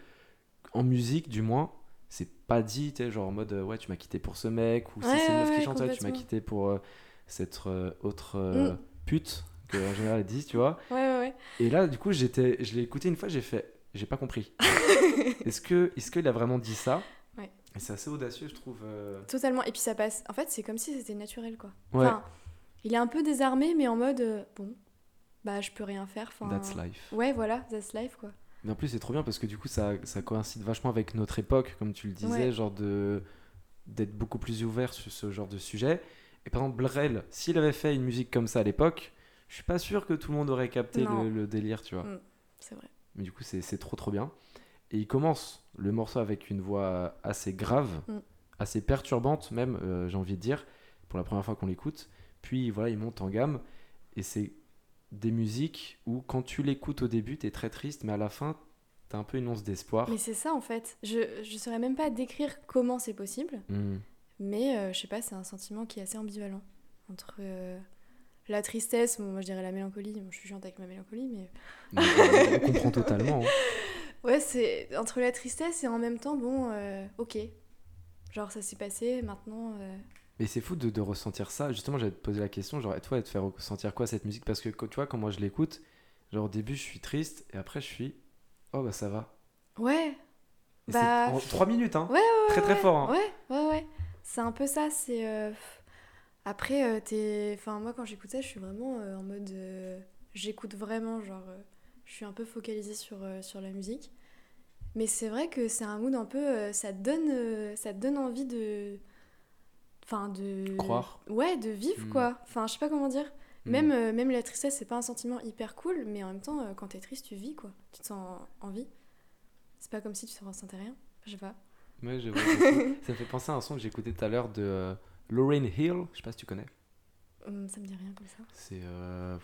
en musique du moins, c'est pas dit, tu sais, genre en mode euh, ouais, tu m'as quitté pour ce mec, ou si Ouais, c'est une meuf ouais, qui chante, ouais, tu m'as quitté pour euh, cette euh, autre euh, Mm. pute, que en général ils disent, tu vois. Ouais, ouais, ouais. Et là, du coup, j'étais, je l'ai écouté une fois, j'ai fait, j'ai pas compris. est-ce que, est-ce qu'il a vraiment dit ça? Ouais. Et c'est assez audacieux, je trouve. Totalement. Et puis ça passe. En fait, c'est comme si c'était naturel, quoi. Ouais, Enfin, il est un peu désarmé, mais en mode euh, bon, bah je peux rien faire. Enfin, that's life. Ouais, voilà, that's life, quoi. Mais en plus, c'est trop bien parce que du coup, ça, ça coïncide vachement avec notre époque, comme tu le disais, Ouais. genre de d'être beaucoup plus ouvert sur ce genre de sujet. Et par exemple, Brel, s'il avait fait une musique comme ça à l'époque, je suis pas sûr que tout le monde aurait capté le, le délire, tu vois. Mm. C'est vrai. Mais du coup, c'est c'est trop trop bien. Et il commence le morceau avec une voix assez grave, Mm. assez perturbante même, euh, j'ai envie de dire, pour la première fois qu'on l'écoute. Puis voilà, il monte en gamme. Et c'est des musiques où quand tu l'écoutes au début, t'es très triste, mais à la fin, t'as un peu une once d'espoir. Mais c'est ça en fait. Je je saurais même pas décrire comment c'est possible, Mm. mais euh, je sais pas, c'est un sentiment qui est assez ambivalent entre euh, la tristesse, moi je dirais la mélancolie. Je suis chiante avec ma mélancolie, mais Mais on, on comprend totalement. hein. ouais, c'est entre la tristesse et en même temps, bon, euh, ok, genre ça s'est passé, maintenant. Mais c'est fou de, de ressentir ça. Justement, j'allais te poser la question, genre, et toi, elle te fait ressentir quoi cette musique? Parce que tu vois, quand moi je l'écoute, genre au début je suis triste et après je suis, oh bah ça va. Ouais. Et Bah, en 3 minutes, hein Ouais, ouais, Très très ouais, fort. hein. Ouais, ouais, ouais. C'est un peu ça. C'est euh, après, euh, t'es. Enfin, moi, quand j'écoute ça, je suis vraiment euh, en mode. J'écoute vraiment, genre, je suis un peu focalisée sur, sur la musique. Mais c'est vrai que c'est un mood un peu. ça te donne, ça te donne envie de. Enfin, de. Croire. Ouais, de vivre, Mm. quoi. Enfin, je sais pas comment dire. Mm. Même, euh, même la tristesse, c'est pas un sentiment hyper cool, mais en même temps, euh, quand t'es triste, tu vis, quoi. Tu te sens en vie. C'est pas comme si tu te ressentais rien. Je sais pas. Ouais, je vois, ça me fait penser à un son que écouté tout à l'heure de euh, Lorraine Hill. Je sais pas si tu connais. Hum, ça me dit rien comme ça. C'est euh,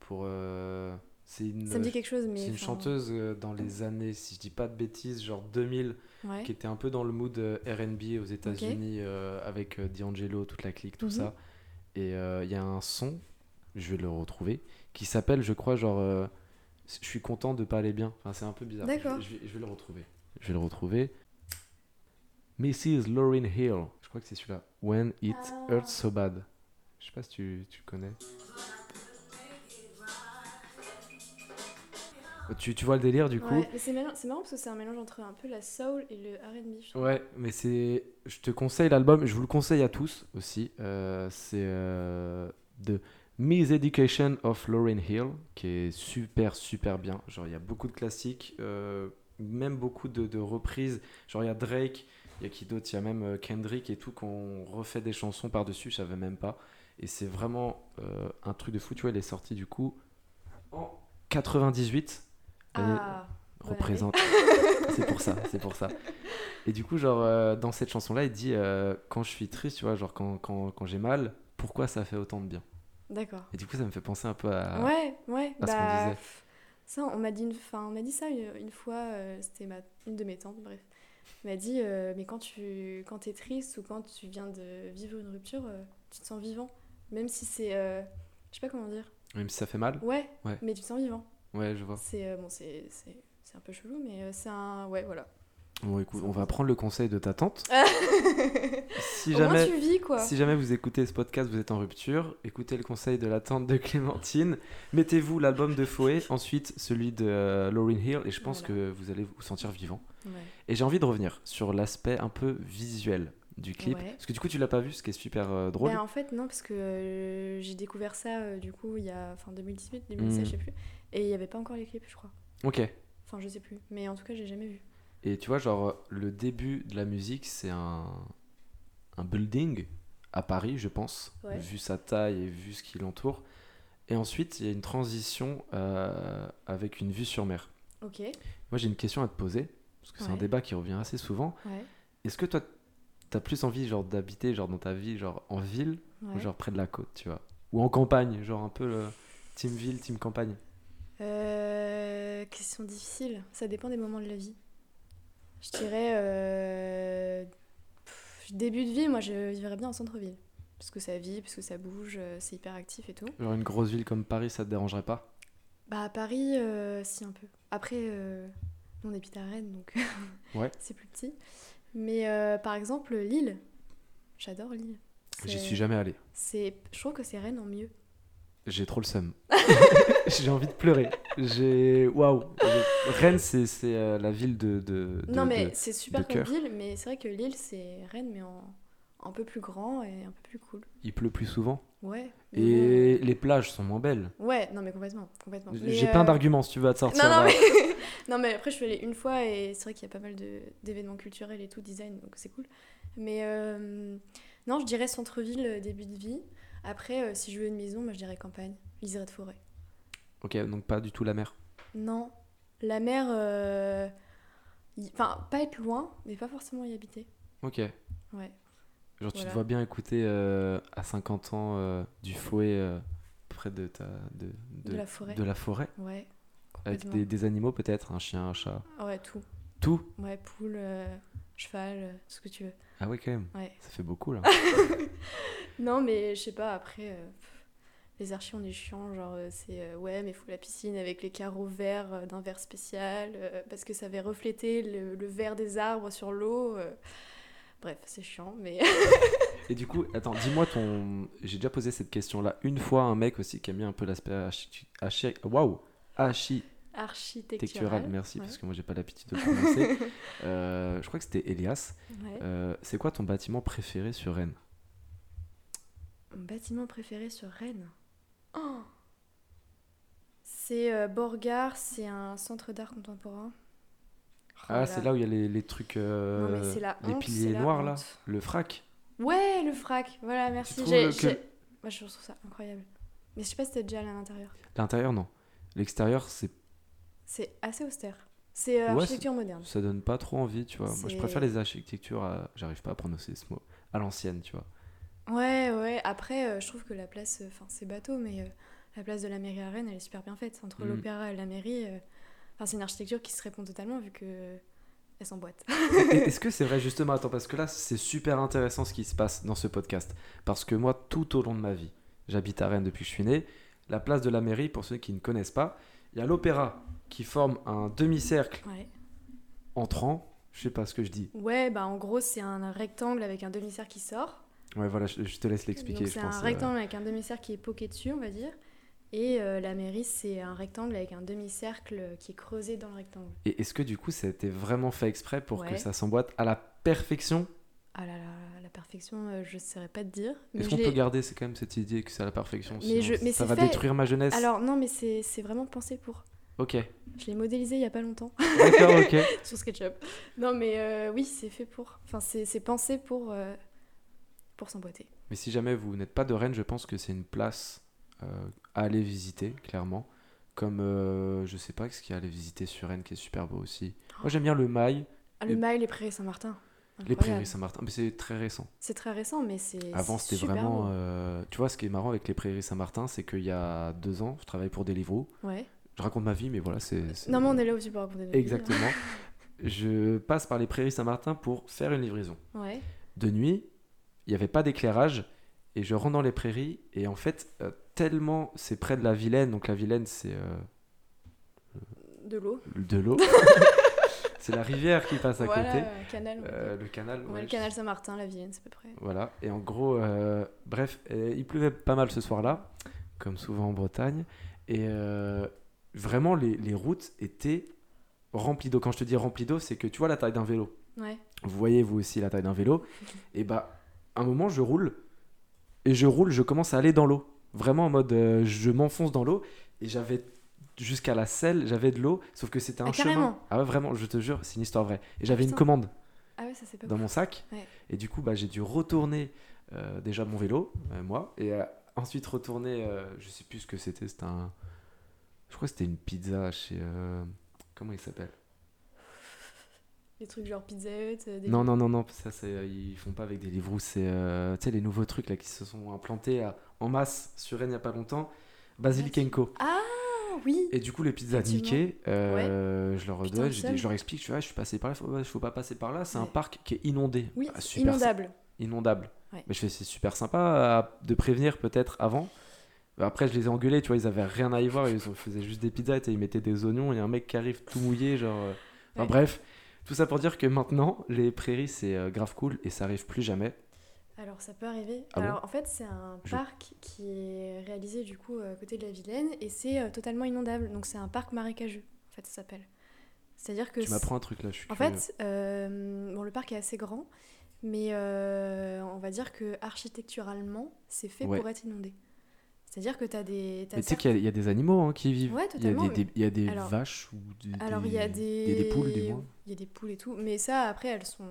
pour. C'est une, Ça me dit quelque chose, mais. c'est une chanteuse euh, dans les années, si je dis pas de bêtises, genre 2000. Ouais. qui était un peu dans le mood euh, R&B aux États-Unis euh, avec D'Angelo, toute la clique, tout Mhm. ça. Et euh, il y a un son, je vais le retrouver, qui s'appelle, je crois, genre, euh, je suis content de pas aller bien. Enfin, c'est un peu bizarre. D'accord. Je vais le retrouver. Je vais le retrouver. Mrs. Lauryn Hill. Je crois que c'est celui-là. When it Ah. hurts so bad. Je sais pas si tu, tu connais. Tu, tu vois le délire du coup Ouais, c'est c'est marrant parce que c'est un mélange entre un peu la soul et le RB. Ouais, mais c'est. Je te conseille l'album, je vous le conseille à tous aussi. Euh, c'est euh, The Miss Education of Lauryn Hill, qui est super, super bien. Genre, il y a beaucoup de classiques, euh, même beaucoup de, de reprises. Genre, il y a Drake, il y a qui d'autre Il y a même euh, Kendrick et tout, qu'on refait des chansons par-dessus, je savais même pas. Et c'est vraiment un truc de fou. Tu vois, il est sorti du coup en 98. Ah, représente. c'est pour ça, c'est pour ça. Et du coup, genre, euh, dans cette chanson-là, il dit euh, Quand je suis triste, tu vois, genre, quand, quand, quand j'ai mal, pourquoi ça fait autant de bien? D'accord. Et du coup, ça me fait penser un peu à. Ouais, ouais. à ce qu'on bah, disait. pff, ça, on m'a dit, une... enfin, on m'a dit ça une, une fois. euh, C'était ma... une de mes tantes, bref. Elle m'a dit, mais quand tu quand t'es triste ou quand tu viens de vivre une rupture, tu te sens vivant, même si c'est, je sais pas comment dire. Même si ça fait mal? Ouais. Ouais. Mais tu te sens vivant. Ouais, je vois. C'est euh, bon, c'est un peu chelou, mais euh, c'est un, ouais, voilà. Bon, écoute, on va prendre le conseil de ta tante. Si Au moins jamais. tu vis quoi. Si jamais vous écoutez ce podcast, vous êtes en rupture, écoutez le conseil de la tante de Clémentine. Mettez-vous l'album de Foé, ensuite celui de euh, Lauryn Hill, et je pense Voilà. que vous allez vous sentir vivant. Ouais. Et j'ai envie de revenir sur l'aspect un peu visuel du clip. Ouais. Parce que du coup, tu l'as pas vu, ce qui est super euh, drôle. Ben, en fait, non, parce que euh, j'ai découvert ça du coup il y a fin 2018, 2017, Mm. je sais plus. Et il n'y avait pas encore les clips, je crois. Ok. Enfin, je sais plus. Mais en tout cas, j'ai jamais vu. Et tu vois, genre, le début de la musique, c'est un, un building à Paris, je pense, Ouais. vu sa taille et vu ce qui l'entoure. Et ensuite, il y a une transition euh, avec une vue sur mer. Ok. Moi, j'ai une question à te poser, parce que c'est un débat qui revient assez souvent. Ouais. Est-ce que toi, t'as plus envie, genre, d'habiter, genre, dans ta vie, genre, en ville, ou genre près de la côte, tu vois? Ou en campagne, genre un peu le team ville, team campagne? Euh, question difficile. Ça dépend des moments de la vie. Je dirais. euh, pff, début de vie, moi je vivrais bien en centre-ville. parce que ça vit, parce que ça bouge, euh, c'est hyper actif et tout. Genre une grosse ville comme Paris, ça te dérangerait pas? Bah à Paris, euh, si un peu. Après, nous, on habite à Rennes, donc Ouais. c'est plus petit. Mais par exemple, Lille, j'adore Lille. J'y suis jamais allé. C'est, je trouve que c'est Rennes en mieux. J'ai trop le seum. J'ai envie de pleurer. J'ai. Waouh Rennes, c'est c'est, euh, la ville de. de- de- non mais c'est super comme ville, mais c'est vrai que Lille c'est Rennes mais en un peu plus grand et un peu plus cool. Il pleut plus souvent. Ouais. Et les plages sont moins belles. Ouais, non mais complètement, complètement. J'ai euh, plein d'arguments si tu veux à te sortir. Non non mais non mais après je suis allée une fois et c'est vrai qu'il y a pas mal de d'événements culturels et tout design donc c'est cool. Mais euh, non, je dirais centre-ville euh, début de vie. Après euh, si je veux une maison, moi je dirais campagne, lisière de forêt. Ok, donc pas du tout la mer. Non, la mer euh, y- enfin pas être loin, mais pas forcément y habiter. Ok. Ouais. Genre tu te Voilà. vois bien écouter euh, à 50 ans euh, du fouet euh, près de ta de, De la forêt. de la forêt? Ouais. avec complètement. des, des animaux peut-être un chien un chat? Ouais, tout. Tout Ouais, poule, euh, cheval, euh, tout ce que tu veux. ah ouais quand même Ouais. ça fait beaucoup là Non, mais je sais pas, après, euh, pff, les archis, on est chiant. Genre, c'est ouais, mais faut la piscine avec les carreaux verts d'un verre spécial parce que ça va refléter le, le vert des arbres sur l'eau. Bref, c'est chiant, mais. et du coup attends dis-moi ton j'ai déjà posé cette question là une fois à un mec aussi qui aime bien un peu l'aspect archi... archi- waouh architectural Architectural. merci ouais. parce que moi j'ai pas l'habitude de prononcer Euh, je crois que c'était Elias Ouais. Euh, c'est quoi ton bâtiment préféré sur Rennes? Mon bâtiment préféré sur Rennes? Oh C'est euh, Borgard, c'est un centre d'art contemporain. Oh ah c'est là. où il y a les, les trucs euh, Non, mais la les honte, piliers noirs là le frac Ouais, le frac, voilà, merci. J'ai- que- j'ai- Moi, je trouve ça incroyable. Mais je sais pas si t'es déjà allé à l'intérieur. l'intérieur non l'extérieur c'est C'est assez austère. C'est euh, Ouais, architecture moderne. ça donne pas trop envie, tu vois. Moi, je préfère les architectures, à... j'arrive pas à prononcer ce mot, à l'ancienne, tu vois. Ouais, ouais. Après, euh, je trouve que la place, euh, enfin, c'est bateau, mais euh, la place de la mairie à Rennes, elle est super bien faite. Entre Mm. l'opéra et la mairie, enfin, c'est une architecture qui se répond totalement vu que elle s'emboîte. Est-ce que c'est vrai justement Attends, parce que là, c'est super intéressant ce qui se passe dans ce podcast. Parce que moi, tout au long de ma vie, j'habite à Rennes depuis que je suis né. La place de la mairie, pour ceux qui ne connaissent pas, il y a l'opéra qui forme un demi-cercle Ouais. entrant. Je sais pas ce que je dis. Ouais, bah en gros, c'est un rectangle avec un demi-cercle qui sort. Ouais, voilà, je, je te laisse l'expliquer, c'est pense. un euh, rectangle avec un demi-cercle qui est poqué dessus, on va dire. Et euh, la mairie, c'est un rectangle avec un demi-cercle qui est creusé dans le rectangle. Et est-ce que du coup, ça a été vraiment fait exprès pour que ça s'emboîte à la perfection? Ah là là, la perfection, euh, je ne saurais pas te dire. Est-ce qu'on peut garder c'est quand même cette idée que c'est à la perfection Mais sinon je- mais ça va fait- détruire ma jeunesse? Alors non, mais c'est vraiment pensé pour. Ok, Je l'ai modélisé il y a pas longtemps d'accord, ok. sur SketchUp. Non, mais euh, oui, c'est fait pour. Enfin, c'est pensé pour, euh, pour s'emboîter. Mais si jamais vous n'êtes pas de Rennes, je pense que c'est une place euh, à aller visiter, clairement. Comme, euh, je sais pas, ce qu'il y a à aller visiter sur Rennes qui est super beau aussi. Moi j'aime bien le Mail, Ah, le Les- Mail, les Prairies Saint-Martin. les. Prairies Saint-Martin, mais c'est très récent. C'est très récent, mais c'est. Avant c'était vraiment... euh, Tu vois, ce qui est marrant avec les Prairies Saint-Martin, c'est qu'il y a deux ans, je travaillais pour Deliveroo. Ouais. Je raconte ma vie, mais voilà, c'est... Non, mais on est là aussi pour raconter vies, Exactement. je passe par les Prairies Saint-Martin pour faire une livraison. hein. Ouais. de nuit, il n'y avait pas d'éclairage, et je rentre dans les prairies, et en fait, euh, tellement c'est près de la Vilaine, donc la Vilaine c'est euh, De l'eau. de l'eau, c'est la rivière qui passe à voilà, côté, euh, canal. Euh, le canal. Ouais, ouais, le canal Saint-Martin, la Vienne, c'est à peu près. Voilà, et en gros, euh, bref, euh, il pleuvait pas mal ce soir-là, comme souvent en Bretagne, et euh, vraiment les, les routes étaient remplies d'eau. Quand je te dis remplies d'eau, c'est que tu vois la taille d'un vélo. Ouais. vous voyez vous aussi la taille d'un vélo, et bah à un moment je roule, et je roule, je commence à aller dans l'eau, vraiment en mode euh, je m'enfonce dans l'eau, et j'avais jusqu'à la selle, j'avais de l'eau, sauf que c'était un Ah, chemin. carrément Ah ouais vraiment, je te jure, c'est une histoire vraie. Et j'avais une commande Ah ouais, ça c'est pas dans cool. mon sac, Ouais. et du coup bah j'ai dû retourner euh, déjà mon vélo, euh, moi, et euh, ensuite retourner, je sais plus ce que c'était, c'était un, je crois que c'était une pizza chez, euh, comment il s'appelle? Des trucs genre Pizza Hut. euh, des- Non, non, non, non, ça, c'est, euh, ils font pas avec des livres c'est euh, tu sais, les nouveaux trucs là qui se sont implantés euh, en masse sur Rennes il y a pas longtemps. Basilic Co. Ah oui Et du coup, les pizzas Effectivement. niquées, euh, je leur Putain, redonne, le je, seum. dis- je leur explique, je, fais, Ah, je suis passé par là, faut, faut pas passer par là, c'est un Ouais. parc qui est inondé. Oui, Ah, super, inondable. Inondable. Ouais. Mais je fais, c'est super sympa euh, de prévenir peut-être avant. Après, je les ai engueulés, tu vois, ils avaient rien à y voir, ils faisaient juste des pizzas, et ils mettaient des oignons, et un mec qui arrive tout mouillé, genre. euh, Enfin Ouais. bref, tout ça pour dire que maintenant, les prairies, c'est euh, grave cool, et ça arrive plus jamais. Alors ça peut arriver. Ah bon Alors en fait c'est un Je- parc qui est réalisé du coup à côté de la Vilaine et c'est euh, totalement inondable. Donc c'est un parc marécageux en fait ça s'appelle. C'est-à-dire que Tu m'apprends un truc là, je suis en curieux. fait euh, bon le parc est assez grand mais euh, on va dire que architecturalement c'est fait Ouais. pour être inondé. C'est-à-dire que tu as des t'as Mais tu sais qu'il y, a- il y a des animaux hein, qui vivent. Ouais, il y a totalement, des, des- il y a des Alors- vaches ou des, Alors il y a des, des... des poules, du moins. Il y a des poules et tout. Mais ça, après, elles sont...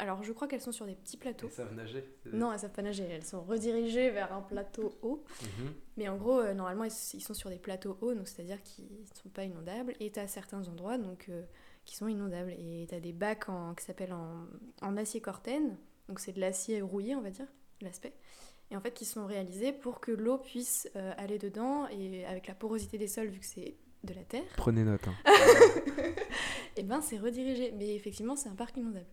Alors je crois qu'elles sont sur des petits plateaux. savent nager Non, elles savent pas nager. Elles sont redirigées vers un plateau haut. Mhm. Mais en gros, euh, normalement, ils ils sont sur des plateaux hauts, donc c'est-à-dire qu'ils ne sont pas inondables. Et tu as certains endroits donc, euh, qui sont inondables. Et tu as des bacs en, qui s'appellent en, en acier cortène. Donc c'est de l'acier rouillé, on va dire, l'aspect. Et en fait, qui sont réalisés pour que l'eau puisse euh, aller dedans. Et avec la porosité des sols, vu que c'est de la terre, Prenez note. hein. et ben c'est redirigé. Mais effectivement, c'est un parc inondable.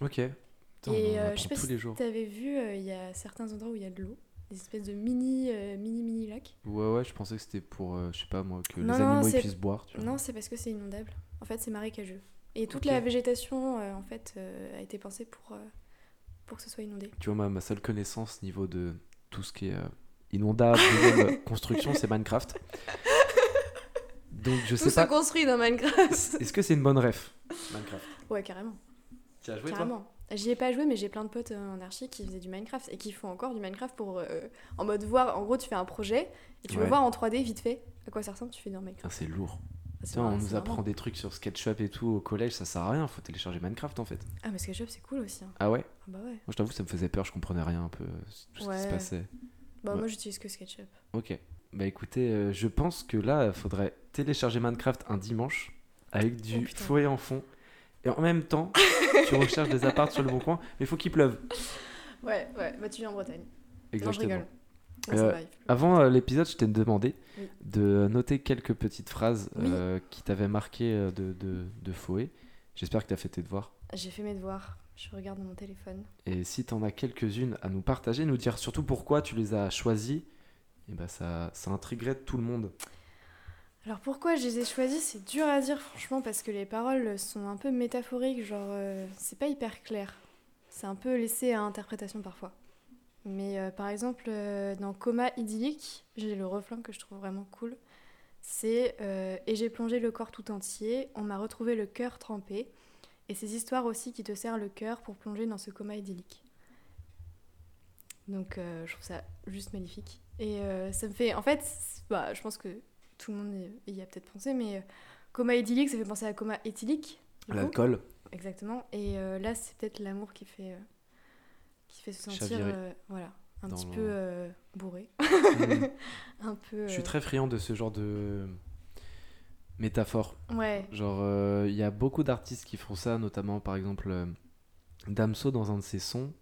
ok. Et, euh, je sais pas si. Tu avais vu, euh, il y a certains endroits où il y a de l'eau. Des espèces de mini, euh, mini, mini lacs. Ouais, ouais, je pensais que c'était pour, euh, je sais pas moi, que Non, les animaux puissent boire. Tu vois. Non, c'est parce que c'est inondable. En fait, c'est marécageux. Et toute la végétation, euh, en fait, a été pensée pour, pour que ce soit inondé. Tu vois, ma, ma seule connaissance niveau de tout ce qui est euh, inondable, euh, construction, c'est Minecraft. Donc je Tout sais se pas. construit dans Minecraft. Est-ce que c'est une bonne ref Minecraft? ouais, carrément. Tu as joué toi? Carrément. J'y ai pas joué, mais j'ai plein de potes euh, en archi qui faisaient du Minecraft et qui font encore du Minecraft pour. euh, en mode voir. En gros, tu fais un projet et tu veux Ouais. voir en 3D vite fait à quoi ça ressemble, tu fais dans Minecraft. Ah, c'est lourd. Tiens, on nous apprend marrant. des trucs sur SketchUp et tout au collège, ça sert à rien, faut télécharger Minecraft en fait. Ah, mais SketchUp, c'est cool aussi. hein. Ah ouais Ah, bah ouais. Moi je t'avoue, ça me faisait peur, je comprenais rien un peu tout ce qui se passait. Bah, Ouais. moi, j'utilise que SketchUp. Ok. Bah écoutez, euh, je pense que là, il faudrait télécharger Minecraft un dimanche avec du Oh, fouet en fond. Et en même temps, tu recherches des apparts sur le bon coin, mais il faut qu'il pleuve. Ouais, ouais. Bah, tu viens en Bretagne. Exactement. Non, je rigole. Euh. Avant euh, l'épisode, je t'ai demandé Oui. de noter quelques petites phrases Oui. euh, qui t'avaient marqué de, de, de Fouet. J'espère que tu as fait tes devoirs. J'ai fait mes devoirs. Je regarde mon téléphone. Et si tu en as quelques-unes à nous partager, nous dire surtout pourquoi tu les as choisies, et bah ça, ça intriguerait tout le monde. Alors pourquoi je les ai choisis, c'est dur à dire franchement parce que les paroles sont un peu métaphoriques, genre euh, c'est pas hyper clair. C'est un peu laissé à interprétation parfois. Mais euh, par exemple euh, dans Coma idyllique, j'ai le refrain que je trouve vraiment cool. C'est euh, Et j'ai plongé le corps tout entier, on m'a retrouvé le cœur trempé. Et ces histoires aussi qui te serrent le cœur pour plonger dans ce coma idyllique. Donc je trouve ça juste magnifique. Et ça me fait. En fait, bah, je pense que tout le monde y- a peut-être pensé, mais coma idyllique, ça fait penser à coma éthylique. L'alcool, Exactement. Et là, c'est peut-être l'amour qui fait, qui fait se sentir euh, voilà, un petit le- peu euh, bourré. Mm. un peu. je suis euh, très friand de ce genre de métaphore. Ouais. Genre, il y a beaucoup d'artistes qui font ça, notamment par exemple Damso dans un de ses sons.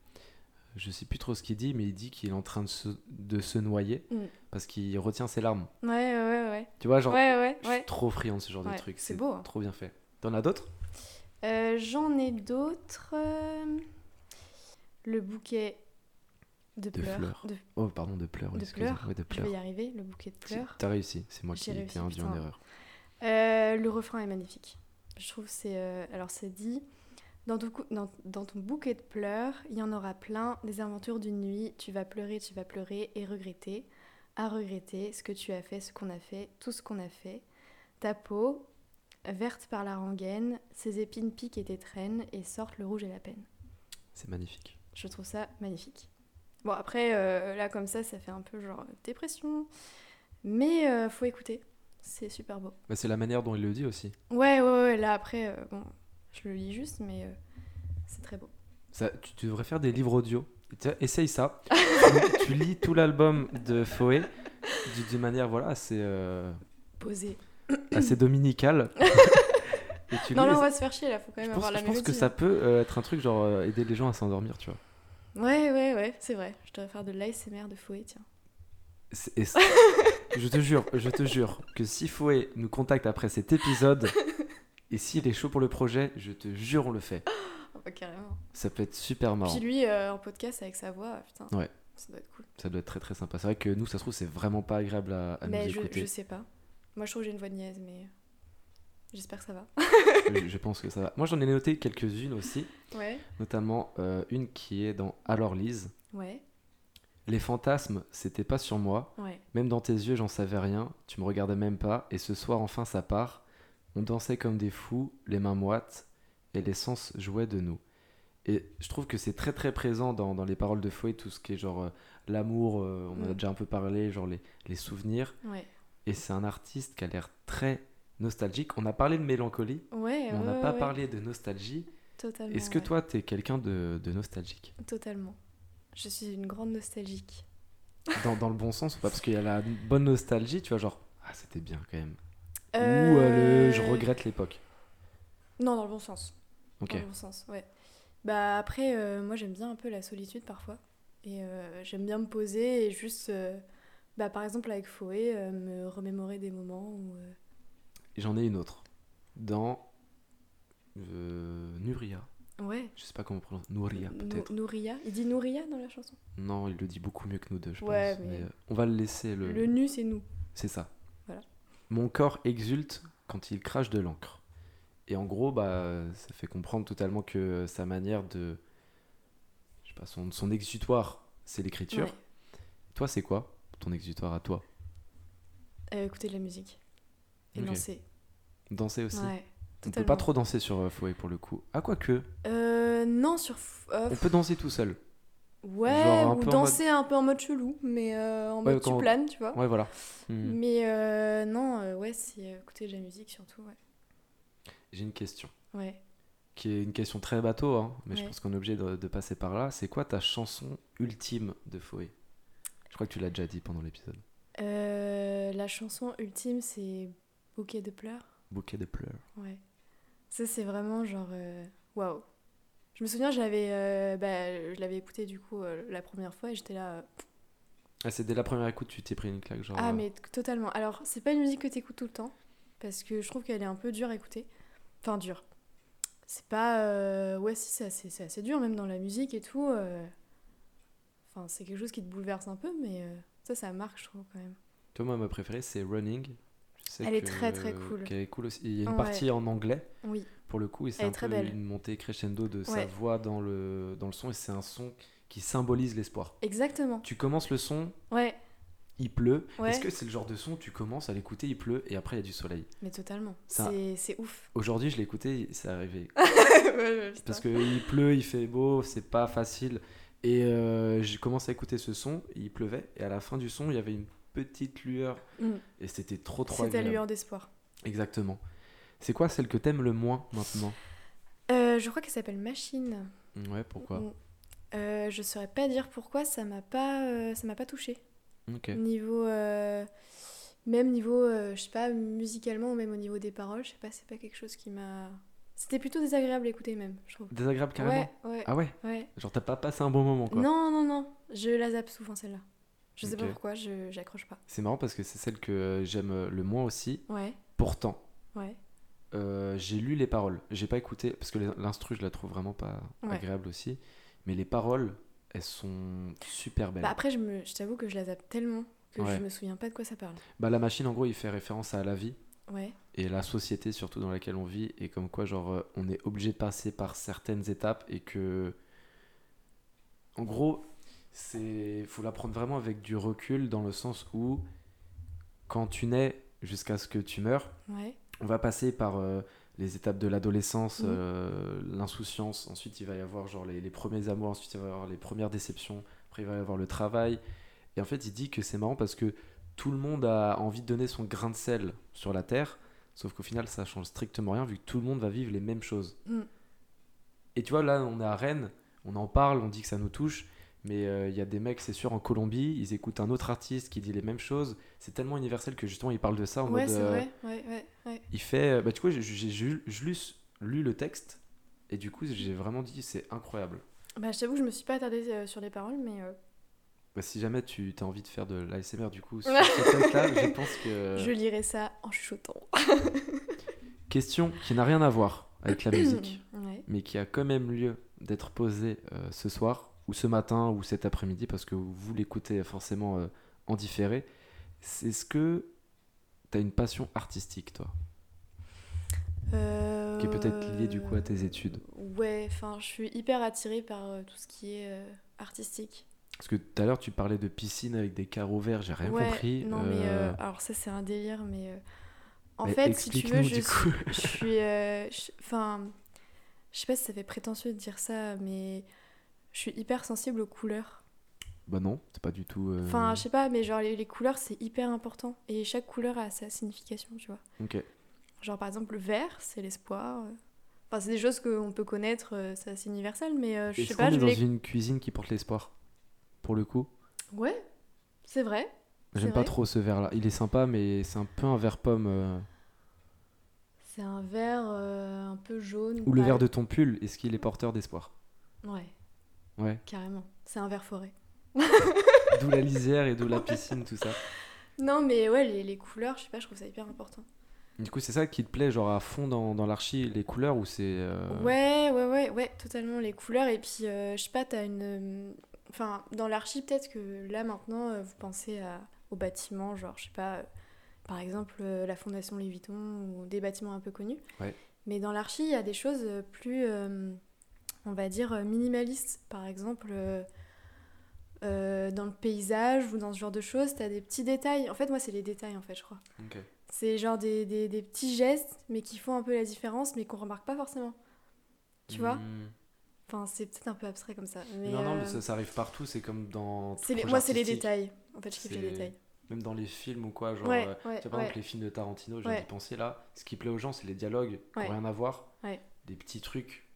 Je sais plus trop ce qu'il dit, mais il dit qu'il est en train de se, de se noyer Mm. parce qu'il retient ses larmes. Ouais, ouais, ouais. Tu vois, genre, ouais, ouais. je suis trop friand de ce genre de trucs. c'est beau, hein. Trop bien fait. T'en as d'autres? Euh, J'en ai d'autres. Le bouquet de, De pleurs. fleurs. De- Oh, pardon, de pleurs. De pleurs Ouais, de Je pleurs. vais y arriver, le bouquet de pleurs. T'as réussi, c'est moi qui réussi, t'ai induit en erreur. Euh, le refrain est magnifique. Je trouve c'est euh, alors c'est dit dans ton, dans, dans ton bouquet de pleurs, il y en aura plein des aventures d'une nuit. Tu vas pleurer, tu vas pleurer et regretter, à regretter ce que tu as fait, ce qu'on a fait, tout ce qu'on a fait. Ta peau verte par la rengaine, ses épines piquent et t'étreignent et sortent le rouge et la peine. C'est magnifique. Je trouve ça magnifique. Bon après euh, là comme ça, ça fait un peu genre dépression, mais euh, faut écouter. C'est super beau. Bah, c'est la manière dont il le dit aussi. Ouais, ouais, ouais, là après, euh, bon, je le lis juste, mais euh, c'est très beau. Ça, tu, tu devrais faire des livres audio. Tiens, Essaye ça. tu, tu lis tout l'album de Foé du- d'une manière voilà, assez, euh, Posé. assez dominicale. Et tu Non, là, on va se faire chier, là, faut quand je même pense, avoir la je pense que ça peut être un truc genre aider les gens à s'endormir, tu vois. Ouais, ouais, ouais, c'est vrai. Je devrais faire de l'ASMR de Fouet, tiens. Et je te jure, je te jure que si Foé nous contacte après cet épisode et s'il est chaud pour le projet, je te jure on le fait. Bah, carrément. Ça peut être super marrant. Puis lui, euh, en podcast avec sa voix, putain. Ouais. Ça doit être cool. Ça doit être très très sympa. C'est vrai que nous, ça se trouve, c'est vraiment pas agréable à, à mais nous je, je sais pas. Moi, je trouve que j'ai une voix de niaise, mais j'espère que ça va. je, je pense que ça va. Moi, j'en ai noté quelques-unes aussi, Ouais. notamment euh, une qui est dans Alors Lise. Ouais. Les fantasmes, c'était pas sur moi. Ouais. Même dans tes yeux, j'en savais rien. Tu me regardais même pas. Et ce soir, enfin, ça part. On dansait comme des fous, les mains moites, et les sens jouaient de nous. Et je trouve que c'est très très présent dans, dans les paroles de Fouet, tout ce qui est genre euh, l'amour, euh, on en a Mm. déjà un peu parlé, genre les, les souvenirs. Ouais. Et c'est un artiste qui a l'air très nostalgique. On a parlé de mélancolie, Ouais. mais on n'a ouais, pas ouais. parlé de nostalgie. Totalement. Est-ce que toi, t'es quelqu'un de, de nostalgique? Totalement. Je suis une grande nostalgique. dans, dans le bon sens ou pas? Parce qu'il y a la bonne nostalgie, tu vois, genre, ah, c'était bien quand même. Ou Euh, le je regrette l'époque. Non, dans le bon sens. Ok. Dans le bon sens, ouais. Bah après, euh, moi j'aime bien un peu la solitude parfois. Et euh, j'aime bien me poser et juste, bah, par exemple avec Foé, me remémorer des moments où. Euh, J'en ai une autre. Dans euh, Nuria. Ouais. Je sais pas comment on prononce. Nouria, Nou- peut-être. Nouria. Il dit Nouria dans la chanson? Non, il le dit beaucoup mieux que nous deux, je Ouais, pense. mais- euh, on va le laisser. Le... Le nu, c'est nous. C'est ça. Voilà. Mon corps exulte quand il crache de l'encre. Et en gros, bah, ça fait comprendre totalement que sa manière de. Je sais pas, son, son exutoire, c'est l'écriture. Ouais. Toi, c'est quoi ton exutoire à toi? Euh, écouter de la musique. Et Ok. danser. Danser aussi Ouais. On peut pas trop danser sur euh, Fouet pour le coup. Ah, quoique, Euh, non, sur. euh, on peut danser tout seul. ouais, genre ou danser un peu en mode chelou, mais euh, en Ouais, mode tu planes, tu vois. Ouais, voilà. Hmm. Mais euh, non, euh, ouais, c'est écouter de la musique surtout, ouais. J'ai une question. Ouais. qui est une question très bateau, hein, mais je pense qu'on est obligé de, de passer par là. C'est quoi ta chanson ultime de Foé Je crois que tu l'as déjà dit pendant l'épisode. Euh, la chanson ultime, c'est Bouquet de pleurs. Bouquet de pleurs. Ouais. Ça, c'est vraiment genre. euh, Waouh. Je me souviens, j'avais, euh, bah, je l'avais écouté du coup euh, la première fois et j'étais là. euh, Ah, c'est dès la première écoute, tu t'es pris une claque, genre. Ah, mais totalement. Alors, c'est pas une musique que t'écoutes tout le temps parce que je trouve qu'elle est un peu dure à écouter. Enfin, dure. C'est pas. Ouais, si, c'est assez, c'est assez dur, même dans la musique et tout. Enfin, c'est quelque chose qui te bouleverse un peu, mais ça, ça marque, je trouve, quand même. Toi, moi, ma préférée, c'est Running. Sais Elle est que- très, très cool. Qu'elle est cool aussi. Il y a une Ouais. partie en anglais, Oui. pour le coup, et c'est un peu belle. une montée crescendo de sa voix dans le, dans le son, et c'est un son qui symbolise l'espoir. Exactement. Tu commences le son, Ouais, il pleut. Ouais. Est-ce que c'est le genre de son, tu commences à l'écouter, il pleut, et après, il y a du soleil? Mais totalement. C'est c'est ouf. Aujourd'hui, je l'ai écouté, c'est arrivé Parce Parce qu'il pleut, il fait beau, c'est pas facile. Et euh, j'ai commencé à écouter ce son, il pleuvait, et à la fin du son, il y avait une petite lueur, et c'était trop trop ta agréable. lueur d'espoir. Exactement. C'est quoi celle que t'aimes le moins maintenant Euh, je crois qu'elle s'appelle Machine. Ouais, pourquoi Mm. Euh, je saurais pas dire pourquoi ça m'a pas euh, ça m'a pas touché Ok. niveau euh, même niveau je sais pas musicalement ou même au niveau des paroles je sais pas c'est pas quelque chose qui m'a c'était plutôt désagréable à écouter même je trouve Désagréable carrément ouais ouais Ah ouais ouais Genre t'as pas passé un bon moment quoi non non non je la zappe souvent celle-là je sais pas pourquoi je j'accroche pas C'est marrant parce que c'est celle que j'aime euh, le moins aussi. ouais Pourtant, ouais euh, j'ai lu les paroles. J'ai pas écouté parce que l'instru, je la trouve vraiment pas Ouais. agréable aussi. Mais les paroles, elles sont super belles. bah après je me je t'avoue que je la zappe tellement que Ouais. je me souviens pas de quoi ça parle Bah, la machine, en gros, il fait référence à la vie. ouais et la société surtout dans laquelle on vit et comme quoi genre euh, on est obligé de passer par certaines étapes et que en gros c'est faut la prendre vraiment avec du recul dans le sens où quand tu nais jusqu'à ce que tu meurs ouais on va passer par euh, les étapes de l'adolescence Mhm. euh, l'insouciance ensuite il va y avoir genre les, les premiers amours ensuite il va y avoir les premières déceptions après il va y avoir le travail et en fait il dit que c'est marrant parce que tout le monde a envie de donner son grain de sel sur la terre sauf qu'au final ça change strictement rien vu que tout le monde va vivre les mêmes choses Mm. et tu vois là on est à Rennes on en parle on dit que ça nous touche mais euh, il y a des mecs c'est sûr en Colombie ils écoutent un autre artiste qui dit les mêmes choses c'est tellement universel que justement ils parlent de ça en ouais mode c'est euh, vrai ouais ouais ouais il fait. Bah, du coup, j'ai juste lu le texte. Et du coup, j'ai vraiment dit c'est incroyable. bah je t'avoue je me suis pas attardée euh, sur les paroles mais euh, Bah, si jamais tu as envie de faire de l'ASMR, du coup, sur ce texte-là, je pense que. je lirai ça en chuchotant Question qui n'a rien à voir avec la musique. ouais mais qui a quand même lieu d'être posé euh, ce soir, ou ce matin, ou cet après-midi, parce que vous l'écoutez forcément euh, en différé. C'est ce que tu as une passion artistique, toi? Qui est peut-être liée du coup à tes études Ouais, enfin, je suis hyper attirée par euh, tout ce qui est euh, artistique. Parce que tout à l'heure, tu parlais de piscine avec des carreaux verts, j'ai rien Ouais, compris. Non, mais Euh, euh, alors ça, c'est un délire, mais euh, en fait, si tu veux, je suis. je suis, euh, Enfin, je sais pas si ça fait prétentieux de dire ça, mais je suis hyper sensible aux couleurs. Bah non, c'est pas du tout. euh, Enfin, je sais pas, mais genre les, les couleurs, c'est hyper important. Et chaque couleur a sa signification, tu vois. Ok. Genre par exemple, le vert, c'est l'espoir. Enfin, c'est des choses qu'on peut connaître, euh, c'est assez universel, mais euh, je sais pas, je dans une cuisine qui porte l'espoir Pour le coup? Ouais, c'est vrai. J'aime pas trop ce verre-là. Il est sympa, mais c'est un peu un verre pomme. euh. C'est un vert euh, un peu jaune. Ou le verre de ton pull, est-ce qu'il est porteur d'espoir? Ouais, Ouais. carrément. C'est un vert forêt. D'où la lisière et d'où la piscine, tout ça. Non, mais ouais, les, les couleurs, je sais pas, je trouve ça hyper important. Du coup, c'est ça qui te plaît, genre à fond dans, dans l'archi, les couleurs ou c'est. euh, Ouais, ouais, ouais, ouais, totalement les couleurs. Et puis, euh, je sais pas, t'as une. euh, Enfin, dans l'archi, peut-être que là maintenant, euh, vous pensez à, aux bâtiments, genre, je sais pas, par exemple, la Fondation Louis Vuitton ou des bâtiments un peu connus. Ouais. Mais dans l'archi, il y a des choses plus, euh, on va dire, euh, minimalistes. Par exemple, euh, euh, dans le paysage ou dans ce genre de choses, t'as des petits détails. En fait, moi, c'est les détails, en fait, je crois. C'est genre des, des, des petits gestes, mais qui font un peu la différence, mais qu'on remarque pas forcément. Tu vois Hmm. Enfin, c'est peut-être un peu abstrait comme ça. Mais non, non, mais ça, ça arrive partout, c'est comme dans. tout les- moi, c'est les détails. En fait, je kiffe les détails. Même dans les films ou quoi, genre. Ouais, ouais, tu vois, par ouais. exemple, les films de Tarantino, j'ai penser là. Ce qui plaît aux gens, c'est les dialogues qui rien à voir. Des petits trucs.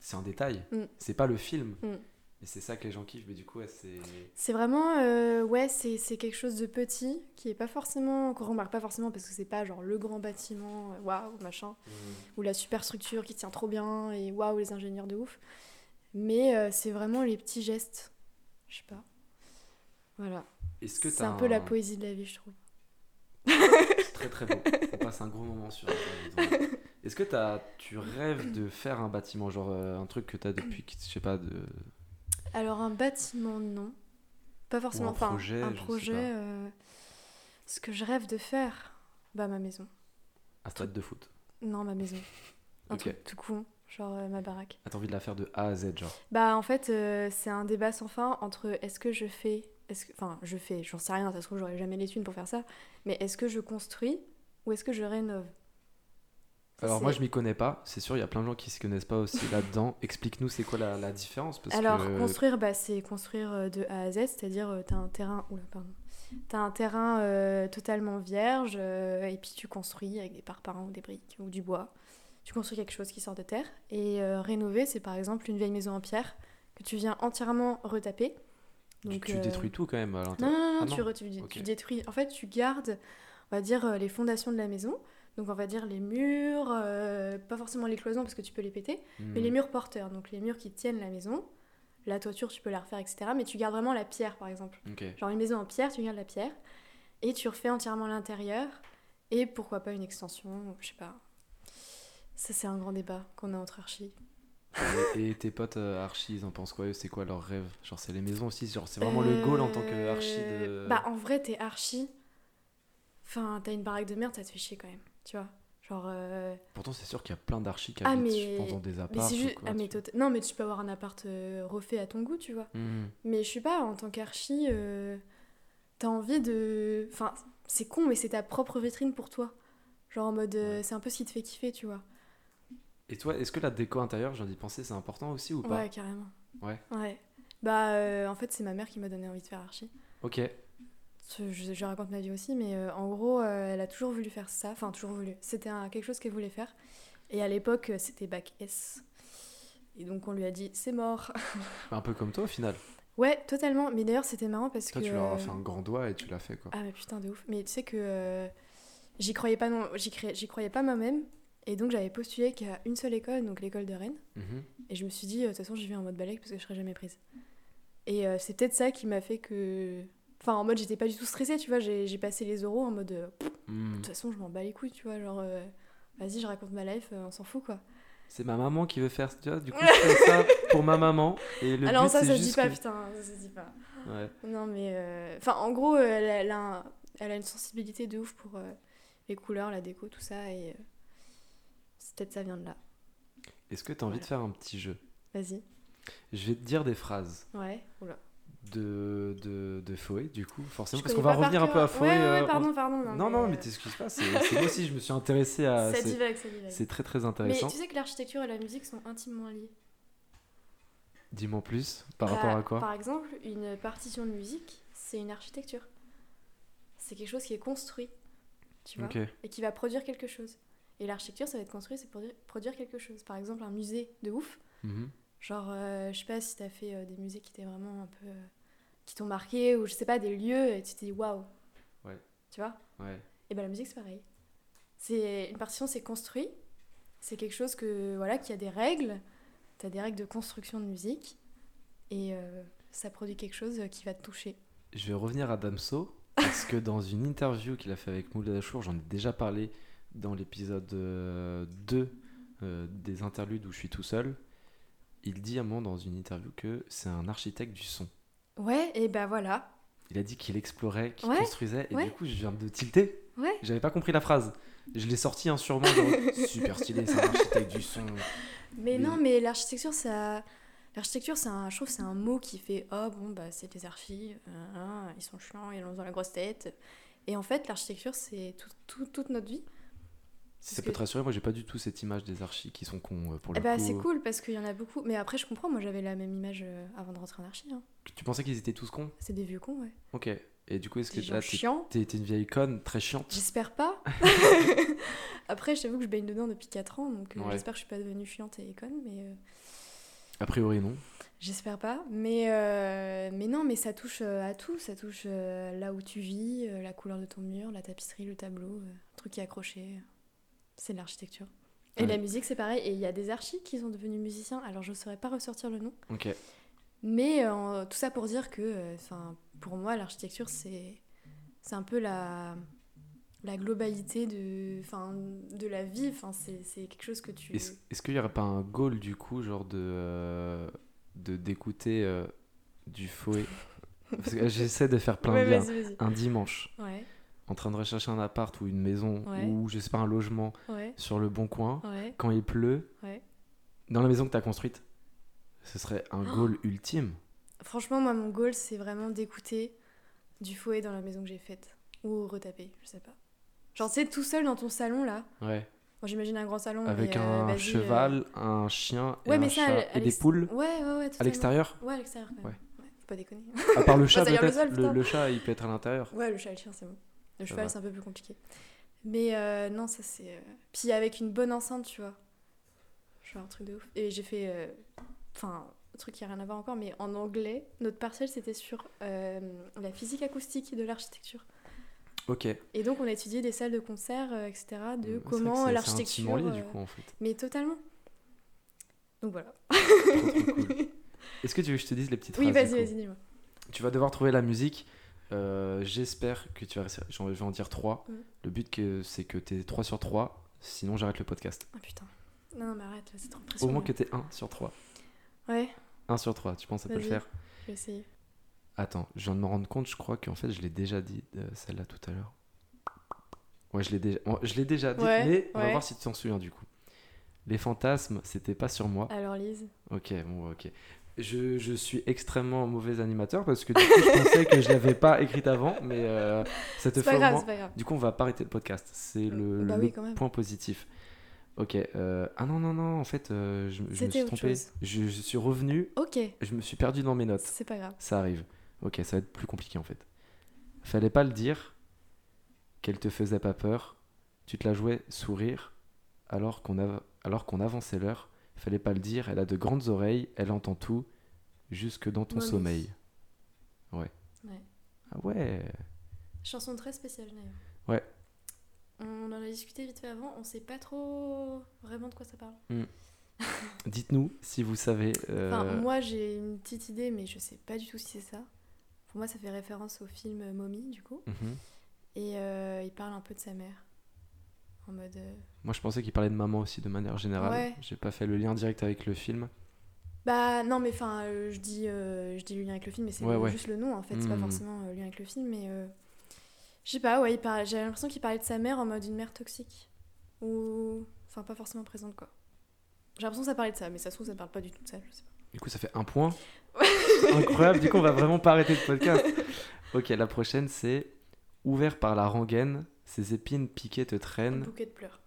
C'est un détail. Mm. C'est pas le film. Mm. Et c'est ça que les gens kiffent, mais du coup, ouais, c'est. C'est vraiment, euh, ouais, c'est quelque chose de petit qui est pas forcément, qu'on remarque pas forcément parce que c'est pas genre le grand bâtiment, euh, waouh, machin, ou la super structure qui tient trop bien et waouh, les ingénieurs de ouf. Mais euh, c'est vraiment les petits gestes. Je sais pas. Voilà. Est-ce que C'est un peu la poésie de la vie, je trouve. C'est très très beau. On passe un gros moment sur. Est-ce que as, tu rêves de faire un bâtiment, genre euh, un truc que t'as depuis, que- je sais pas, de. Alors un bâtiment, non. Pas forcément. un enfin, projet, un euh, Ce que je rêve de faire, bah ma maison. Un stade de foot. Non, ma maison. Un Ok. truc tout con, genre euh, ma baraque. Ah, T'as envie de la faire de A à Z, genre. Bah en fait, c'est un débat sans fin entre est-ce que je fais, est-ce que, enfin je fais, j'en sais rien, ça se trouve j'aurais jamais les thunes pour faire ça, mais est-ce que je construis ou est-ce que je rénove? Alors moi je m'y connais pas, c'est sûr il y a plein de gens qui se connaissent pas aussi là-dedans. Explique-nous c'est quoi la, la différence? Parce Alors que construire, bah, c'est construire euh, de A à Z, c'est-à-dire euh, t'as un terrain, oula pardon, un terrain euh, totalement vierge euh, et puis tu construis avec des parpaings ou des briques ou du bois. Tu construis quelque chose qui sort de terre et euh, rénover, c'est par exemple une vieille maison en pierre que tu viens entièrement retaper. tu, Donc, tu détruis tout quand même à l'intérieur. non, non, Ah tu, non. re- tu- tu détruis. En fait, tu gardes, on va dire, les fondations de la maison. Donc, on va dire les murs, euh, pas forcément les cloisons parce que tu peux les péter, mais Hmm. les murs porteurs. Donc, les murs qui tiennent la maison. La toiture, tu peux la refaire, etc. Mais tu gardes vraiment la pierre, par exemple. Genre une maison en pierre, tu gardes la pierre. Et tu refais entièrement l'intérieur. Et pourquoi pas une extension, je sais pas. Ça, c'est un grand débat qu'on a entre archis. Et, et tes potes euh, archi ils en pensent quoi C'est quoi leur rêve? Genre c'est les maisons aussi, genre c'est vraiment le goal en tant que archi de. Euh, Bah, en vrai, t'es archi. Enfin, t'as une baraque de merde, ça te fait chier quand même. Tu vois Genre. euh, Pourtant c'est sûr qu'il y a plein d'archis qui Ah, habitent mais- je pense, dans des apparts. juste. quoi, Ah, mais tota- Non, mais tu peux avoir un appart euh, refait à ton goût, tu vois. Hmm. Mais je sais pas, en tant qu'archi, euh, t'as envie de. Enfin, c'est con, mais c'est ta propre vitrine pour toi. Genre en mode. Ouais. C'est un peu ce qui te fait kiffer, tu vois. Et toi, est-ce que la déco intérieure, j'en ai pensé, c'est important aussi ou pas? Ouais, carrément. Ouais. Ouais. Bah, en fait, c'est ma mère qui m'a donné envie de faire archi. Ok. Je, raconte ma vie aussi, mais euh, en gros, euh, elle a toujours voulu faire ça. Enfin, toujours voulu. C'était quelque chose qu'elle voulait faire. Et à l'époque, euh, c'était bac S. Et donc, on lui a dit, c'est mort. Un peu comme toi au final. ouais, totalement. Mais d'ailleurs, c'était marrant parce Toi que. tu leur as fait un grand doigt et tu l'as fait quoi. Ah, mais putain, de ouf. Mais tu sais que euh, j'y croyais pas, non, j'y, cré- j'y croyais pas moi-même. Et donc, j'avais postulé qu'à une seule école, donc l'école de Rennes. Mhm. Et je me suis dit, de toute façon, j'y vais en mode balèque parce que je serai jamais prise. Et c'est peut-être ça qui m'a fait que. Enfin, en mode, j'étais pas du tout stressée, tu vois. J'ai, passé les euros en mode. euh, Hmm. De toute façon, je m'en bats les couilles, tu vois. Genre, euh, vas-y, je raconte ma life, euh, on s'en fout, quoi. c'est ma maman qui veut faire tu vois, du coup je fais ça pour ma maman et le Alors but, ça, ça se dit pas, que- putain, ça se dit pas. Ouais. Non, mais. euh, Enfin, en gros, elle, elle a un- elle a une sensibilité de ouf pour euh, les couleurs, la déco, tout ça, et. c'est Peut-être ça vient de là. est-ce que tu as envie de faire un petit jeu? Vas-y. je vais te dire des phrases Ouais. Oula. De, de, de Foé, du coup, forcément, Je parce qu'on va revenir un peu à. Foé. Ouais, ouais, euh, pardon, pardon. Non, non, mais euh, t'excuses pas, c'est moi aussi, je me suis intéressé à. Ça divague, ça divague. C'est très très Mais intéressant. tu sais que l'architecture et la musique sont intimement liées. Dis-moi plus, par Bah, rapport à quoi? Par exemple, une partition de musique, c'est une architecture. C'est quelque chose qui est construit, tu vois, et qui va produire quelque chose. Et l'architecture, ça va être construit, c'est pour produire quelque chose. Par exemple, un musée de ouf, Mhm. genre, euh, je sais pas si t'as fait euh, des musées qui étaient vraiment un peu. euh, qui t'ont marqué, ou je sais pas, des lieux, et tu t'es dit waouh. Ouais. Tu vois? Ouais. Et ben la musique, c'est pareil. C'est une partition, c'est construit. C'est quelque chose que voilà, qui a des règles. T'as des règles de construction de musique et euh, ça produit quelque chose qui va te toucher. Je vais revenir à Damso, parce que dans une interview qu'il a fait avec Moulay Achour, j'en ai déjà parlé dans l'épisode euh, 2 euh, des interludes où je suis tout seul. Il dit à un moment dans une interview que c'est un architecte du son. Ouais, et ben voilà. Il a dit qu'il explorait, qu'il Ouais, construisait, et ouais. du coup, je viens de tilter. Ouais. J'avais pas compris la phrase. Je l'ai sorti hein, sûrement, genre, super stylé, c'est un architecte du son. Mais Mais- non, mais l'architecture, ça. L'architecture, c'est un, je trouve, c'est un mot qui fait oh bon bah c'est des archis, euh, hein, ils sont chiants, ils ont dans la grosse tête. Et en fait, l'architecture, c'est tout- tout- toute notre vie. Si ça peut te rassurer, moi j'ai pas du tout cette image des archis qui sont cons euh, pour le Eh bah, coup. c'est cool parce qu'il y en a beaucoup. Mais après, je comprends, moi j'avais la même image euh, avant de rentrer en archi. hein. Tu pensais qu'ils étaient tous cons? C'est des vieux cons, ouais. Ok. Et du coup, est-ce que là, t'es une vieille conne très chiante? J'espère pas. Après, je t'avoue que je baigne dedans depuis 4 ans, donc euh, Ouais. j'espère que je suis pas devenue chiante et conne, mais euh, A priori, non. j'espère pas. Mais, euh, mais non, mais ça touche à tout. Ça touche là où tu vis, la couleur de ton mur, la tapisserie, le tableau, le truc qui est accroché. C'est l'architecture. Et Ouais. la musique, c'est pareil. Et il y a des archis qui sont devenus musiciens. Alors, je ne saurais pas ressortir le nom. Ok. Mais euh, tout ça pour dire que, euh, enfin, pour moi, l'architecture, c'est c'est un peu la, la globalité de, de la vie. Enfin, c'est quelque chose que tu. Est-ce qu'il y aurait pas un goal du coup, genre de euh, de d'écouter euh, du fouet? Parce que j'essaie de faire plein de vas-y. Un dimanche, Ouais, en train de rechercher un appart ou une maison Ouais. ou je sais pas un logement ouais, sur le bon coin, ouais, quand il pleut, dans la maison que tu as construite, ce serait un Oh. goal ultime. Franchement, moi, mon goal, c'est vraiment d'écouter du fouet dans la maison que j'ai faite. Ou retaper, je sais pas. Genre, sais, tout seul dans ton salon, là. Ouais. Bon, j'imagine un grand salon. Avec mais, euh, un vas-y, euh, cheval, un chien et un ça, chat et des poules Ouais, ouais, ouais. à l'extérieur. Ouais, à l'extérieur. Ouais. Faut pas déconner. À part le chat le peut-être. le chat il peut être à l'intérieur. Ouais, le chat et le chien, c'est bon. Le cheval, va. c'est un peu plus compliqué. Mais euh, non, ça c'est. euh, Puis avec une bonne enceinte, tu vois. Genre un truc de ouf. Et j'ai fait. euh, Enfin, un truc qui a rien à voir encore, mais en anglais, notre partiel c'était sur euh, la physique acoustique de l'architecture. Ok. Et donc on a étudié des salles de concert, etc., de comment l'architecture. lié, du coup en fait. Mais totalement. Donc voilà. Est-ce que tu veux que je te dise les petites Oui, phrases du vas-y, vas-y, dis-moi. Tu vas devoir trouver la musique. Euh, J'espère que tu vas réussir. Je vais en dire 3. Mm. Le but, que- c'est que tu es 3 sur 3. Sinon, j'arrête le podcast. Ah putain. Non, non, mais arrête, là, c'est trop Au impressionnant. moins que tu es 1 sur 3. Ouais, 1 sur 3, tu penses que ça peut le faire je vais essayer. Attends, je viens de me rendre compte, je crois qu'en fait, je l'ai déjà dit, euh, celle-là tout à l'heure. Ouais, je l'ai déjà, oh, je l'ai déjà dit, Ouais, mais on va ouais. voir si tu t'en souviens du coup. Les fantasmes, c'était pas sur moi. Alors, Lise. Ok, bon, ok. Je, je suis extrêmement mauvais animateur parce que du coup, je pensais que je l'avais pas écrite avant, mais euh, ça te C'est fait pas grave, moins- c'est pas grave. Du coup, on va pas arrêter le podcast. C'est le, Bah le oui, point positif. Ok. euh, Ah non, non, non, en fait, euh, je, je me suis trompé. Je, je suis revenu, Ok, je me suis perdu dans mes notes. c'est pas grave. Ça arrive. Ok, ça va être plus compliqué en fait. Fallait pas le dire qu'elle te faisait pas peur. Tu te la jouais sourire alors qu'on av- alors qu'on avançait l'heure. Fallait pas le dire, elle a de grandes oreilles, elle entend tout, jusque dans ton sommeil. Ouais. Ouais. Ah ouais. Chanson très spéciale d'ailleurs. Ouais. On en a discuté vite fait avant, on sait pas trop vraiment de quoi ça parle. Dites-nous si vous savez. euh, Enfin, moi j'ai une petite idée, mais je sais pas du tout si c'est ça. Pour moi, ça fait référence au film Mommy, du coup. mhm. Et euh, il parle un peu de sa mère. En mode. euh, Moi, je pensais qu'il parlait de maman aussi de manière générale. Ouais. J'ai pas fait le lien direct avec le film. Bah non, mais enfin, euh, je dis, euh, je dis le lien avec le film, mais c'est Ouais, ouais. juste le nom en fait, c'est pas Mhm. forcément le lien avec le film, mais je sais pas, ouais, parlait- j'avais l'impression qu'il parlait de sa mère en mode une mère toxique ou, enfin, pas forcément présente quoi. J'ai l'impression que ça parlait de ça, mais ça se trouve ça parle pas du tout de ça, je sais pas. Du coup, ça fait un point. Incroyable. Du coup, on va vraiment pas arrêter le podcast. Ok, la prochaine, c'est Ouvert par la rengaine, ses épines piquées te Un traînent. bouquet de pleurs.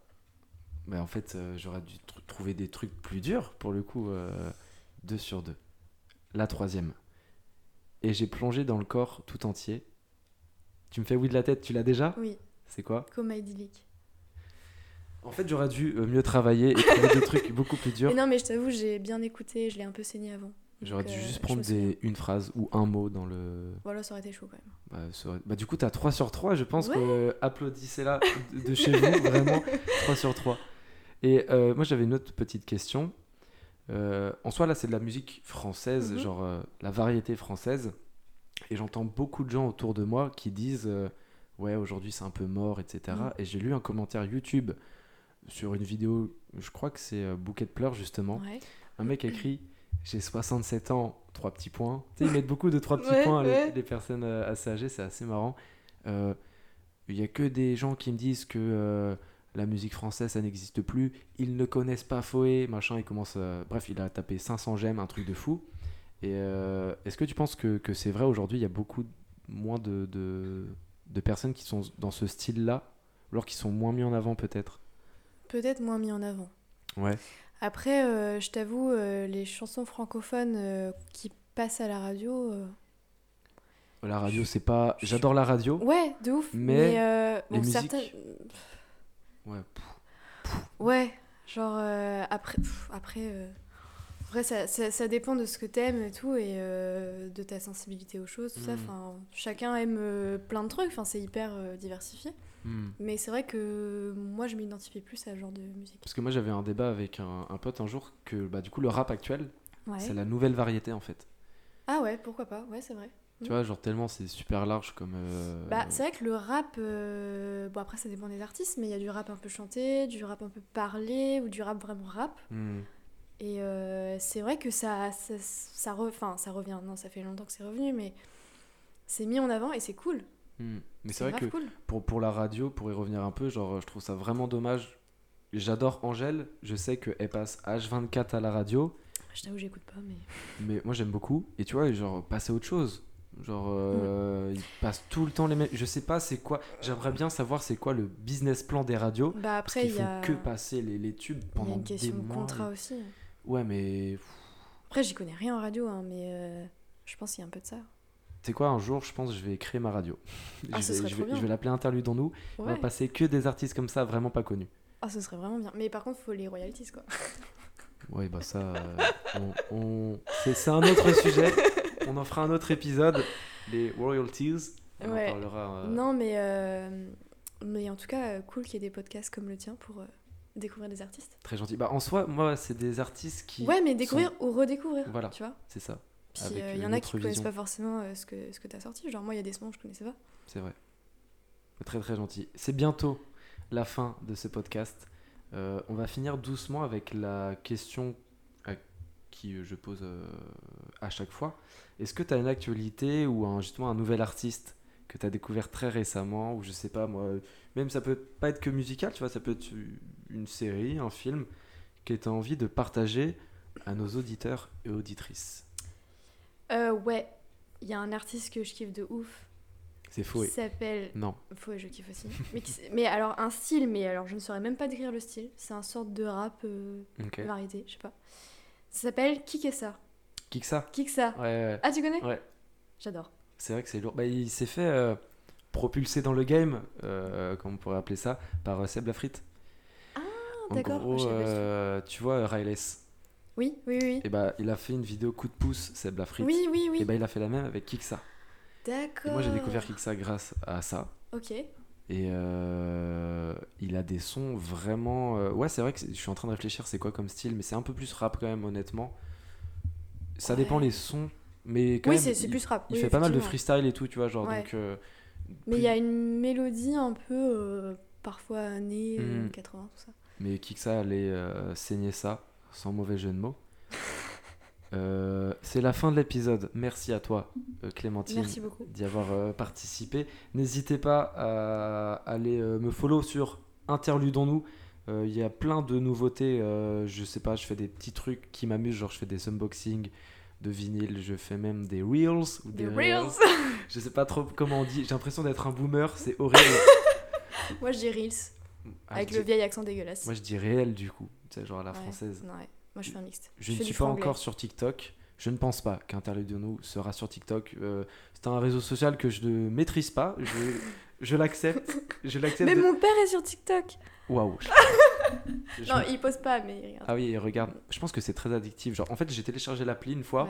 Mais en fait, euh, j'aurais dû tr- trouver des trucs plus durs pour le coup. 2 sur 2. La troisième. Et j'ai plongé dans le corps tout entier. Tu me fais oui de la tête, tu l'as déjà? Oui, C'est quoi? Coma idyllique. En fait, j'aurais dû euh, mieux travailler et trouver des trucs beaucoup plus durs. Mais non, mais je t'avoue, j'ai bien écouté, je l'ai un peu saigné avant. J'aurais dû euh, juste prendre des, une phrase ou un mot dans le. Voilà, ça aurait été chaud quand même. Bah, aurait- bah, du coup, t'as 3 sur 3. Je pense Ouais. que applaudissez-la de, de chez vous, vraiment. 3 sur 3. Et euh, moi, j'avais une autre petite question. Euh, en soi, là, c'est de la musique française, Mhm. genre euh, la variété française. Et j'entends beaucoup de gens autour de moi qui disent Ouais, aujourd'hui, c'est un peu mort, etc. Mhm. Et j'ai lu un commentaire YouTube sur une vidéo, je crois que c'est Bouquet de pleurs, justement. Ouais. Un mec a écrit J'ai 67 ans, trois petits points. Tu sais, ils mettent beaucoup de trois petits Ouais, points, les, ouais. les personnes euh, assez âgées, c'est assez marrant. Euh, Il y a que des gens qui me disent que euh, la musique française, ça n'existe plus. Ils ne connaissent pas Foé, machin. Il commence. euh, Bref, il a tapé 500 j'aime, un truc de fou. Et euh, est-ce que tu penses que, que c'est vrai aujourd'hui? Il y a beaucoup moins de, de, de personnes qui sont dans ce style-là, alors qu'ils sont moins mis en avant peut-être? Peut-être moins mis en avant. Ouais. Après, euh, je t'avoue, euh, les chansons francophones euh, qui passent à la radio. La radio, c'est pas. J'adore la radio. Ouais, de ouf. Mais les bon, musiques- Ouais. Ouais, genre après. pff, après Après, ça, ça, ça dépend de ce que t'aimes et tout, et de ta sensibilité aux choses, tout ça. Mm. Enfin, chacun aime plein de trucs, enfin, c'est hyper diversifié. Hmm. Mais c'est vrai que moi, je m'identifie plus à ce genre de musique. Parce que moi j'avais un débat avec un, un pote un jour que bah, du coup le rap actuel Ouais. c'est la nouvelle variété en fait. Ah ouais, pourquoi pas, ouais, c'est vrai. Tu Mm. vois, genre tellement c'est super large comme. euh, Bah, c'est vrai que le rap, euh, bon après ça dépend des artistes, mais il y a du rap un peu chanté, du rap un peu parlé, ou du rap vraiment rap. hmm. Et euh, c'est vrai que ça, ça, ça, re- enfin, ça revient, non, ça fait longtemps que c'est revenu, mais c'est mis en avant et c'est cool. Hmm. Mais c'est vrai que cool. pour, pour la radio, pour y revenir un peu, genre je trouve ça vraiment dommage. J'adore Angèle, je sais qu'elle passe H24 à la radio, Je t'avoue, j'écoute pas, mais. mais moi j'aime beaucoup. Et tu vois, genre passer à autre chose. Genre, euh, Mm. ils passent tout le temps les mêmes. Je sais pas c'est quoi. J'aimerais bien savoir c'est quoi le business plan des radios. Bah après, il a. que passer les, les tubes Il y a pendant une question des de mois. contrat aussi. Ouais, mais Après, j'y connais rien en radio, hein, mais euh, je pense qu'il y a un peu de ça. Tu sais quoi, un jour, je pense que je vais créer ma radio. Ah, je vais, serait je trop vais, bien. je vais l'appeler Interludons-nous. On va passer que des artistes comme ça, vraiment pas connus. Ah, ce serait vraiment bien. Mais par contre, faut les royalties, quoi. Ouais, bah ça, euh, on, on- c'est c'est un autre sujet. On en fera un autre épisode, les royalties. On Ouais. en parlera. euh, Non, mais, euh, mais en tout cas, cool qu'il y ait des podcasts comme le tien pour découvrir des artistes. Très gentil. Bah en soi, moi, c'est des artistes qui. Ouais, mais découvrir ou redécouvrir, Voilà. tu vois. C'est ça, Puis il y euh, en a qui connaissent vision. pas forcément euh, ce que, ce que t'as sorti. Genre, moi, il y a des sons que je connaissais pas. c'est vrai. Très très gentil. C'est bientôt la fin de ce podcast. Euh, on va finir doucement avec la question à qui je pose à chaque fois. Est-ce que tu as une actualité ou un, justement un nouvel artiste que tu as découvert très récemment ou je sais pas moi, même ça peut pas être que musical, tu vois, ça peut être une série, un film que tu as envie de partager à nos auditeurs et auditrices? Euh, ouais, il y a un artiste que je kiffe de ouf. C'est faux. Qui s'appelle. Non. Faux, je kiffe aussi. mais, qui mais alors, un style, mais alors je ne saurais même pas décrire le style. C'est un sorte de rap euh, variété, je sais pas. Ça s'appelle Kikessa. Ça Kiksa. Ouais, ouais. Ah, tu connais? Ouais. J'adore. C'est vrai que c'est lourd. Bah, il s'est fait euh, propulser dans le game, euh, comme on pourrait appeler ça, par euh, Seb Lafrite. Ah, en d'accord, gros, pas du tout. euh, tu vois, Ryless. Oui, oui, oui. Et bah, il a fait une vidéo coup de pouce, Seb Lafrite. Oui, oui, oui. Et bah, il a fait la même avec Kiksa. D'accord. moi, j'ai découvert Kiksa grâce à ça. Ok. Et euh, il a des sons vraiment. euh, Ouais, c'est vrai que je suis en train de réfléchir, c'est quoi comme style, mais c'est un peu plus rap quand même, honnêtement. Ça dépend les sons, mais quand Oui, même, c'est plus rap. il oui, fait pas mal de freestyle et tout, tu vois, genre Ouais. donc. euh, Mais il y a une mélodie un peu. euh, parfois années euh, Mm. 80, tout ça. Mais ça allait saigner ça, sans mauvais jeu de mots. Euh, c'est la fin de l'épisode. Merci à toi, euh, Clémentine, d'y avoir euh, participé. N'hésitez pas à aller euh, me follow sur Interludons-nous. Il y a plein de nouveautés. je sais pas, je fais des petits trucs qui m'amusent. Genre, je fais des unboxings de vinyle. Je fais même des reels. Ou Des des Reels Je sais pas trop comment on dit. J'ai l'impression d'être un boomer. C'est horrible. Moi je dis Reels, Ah, avec le dis- vieil accent dégueulasse. Moi, je dis réel du coup. Tu sais, genre à la Ouais, française. non, ouais. Moi je fais un mixte. Je, ne suis pas franglais. encore sur TikTok. Je ne pense pas qu'Interlude de nous sera sur TikTok. Euh, c'est un réseau social que je ne maîtrise pas. Je, je l'accepte. Je l'accepte. Mais de- mon père est sur TikTok Waouh. Non, il pose pas, mais il regarde. Ah oui, regarde. Je pense que c'est très addictif. Genre, en fait, j'ai téléchargé l'appli une fois. Ouais.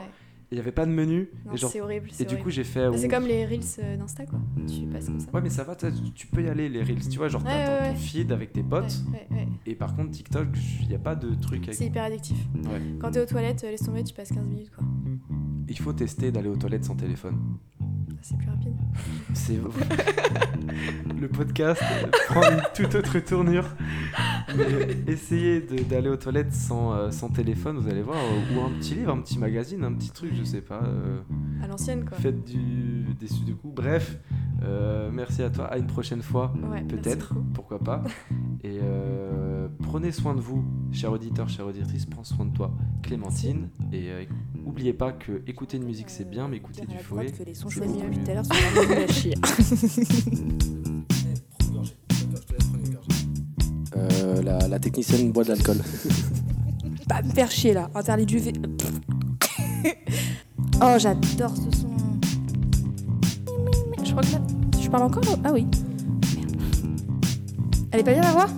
Il n'y avait pas de menu. Non, et genre, c'est horrible. et du coup, j'ai fait. Bah, C'est comme les Reels euh, d'Insta quoi. Tu passes comme ça. Ouais, mais ça va. Tu peux y aller les reels. Tu vois, genre, Ouais, t'as ouais, ton feed avec tes potes. Et par contre, TikTok, il n'y a pas de truc. Avec... C'est hyper addictif. Quand t'es aux toilettes, euh, laisse tomber, tu passes 15 minutes quoi. Il faut tester d'aller aux toilettes sans téléphone. C'est plus rapide. C'est le podcast prend une toute autre tournure. Mais essayez d'aller aux toilettes sans, euh, sans téléphone, vous allez voir, euh, ou un petit livre, un petit magazine, un petit truc, je sais pas. euh, À l'ancienne quoi. faites du des du coup. Bref, euh, merci à toi. À une prochaine fois, Ouais, peut-être, pourquoi pas. Et euh, prenez soin de vous, chers auditeurs, chères auditrices. Prends soin de toi, Clémentine. Et euh, oubliez pas que écouter une musique c'est bien, mais écouter du fouet. que les sons choisis depuis tout à l'heure sont à chier. Euh, la, la technicienne boit de l'alcool. Pas me faire chier là, interdit du V. oh, j'adore ce son. Je crois que là. Je parle encore? Ah oui. Merde. Elle est pas bien la voix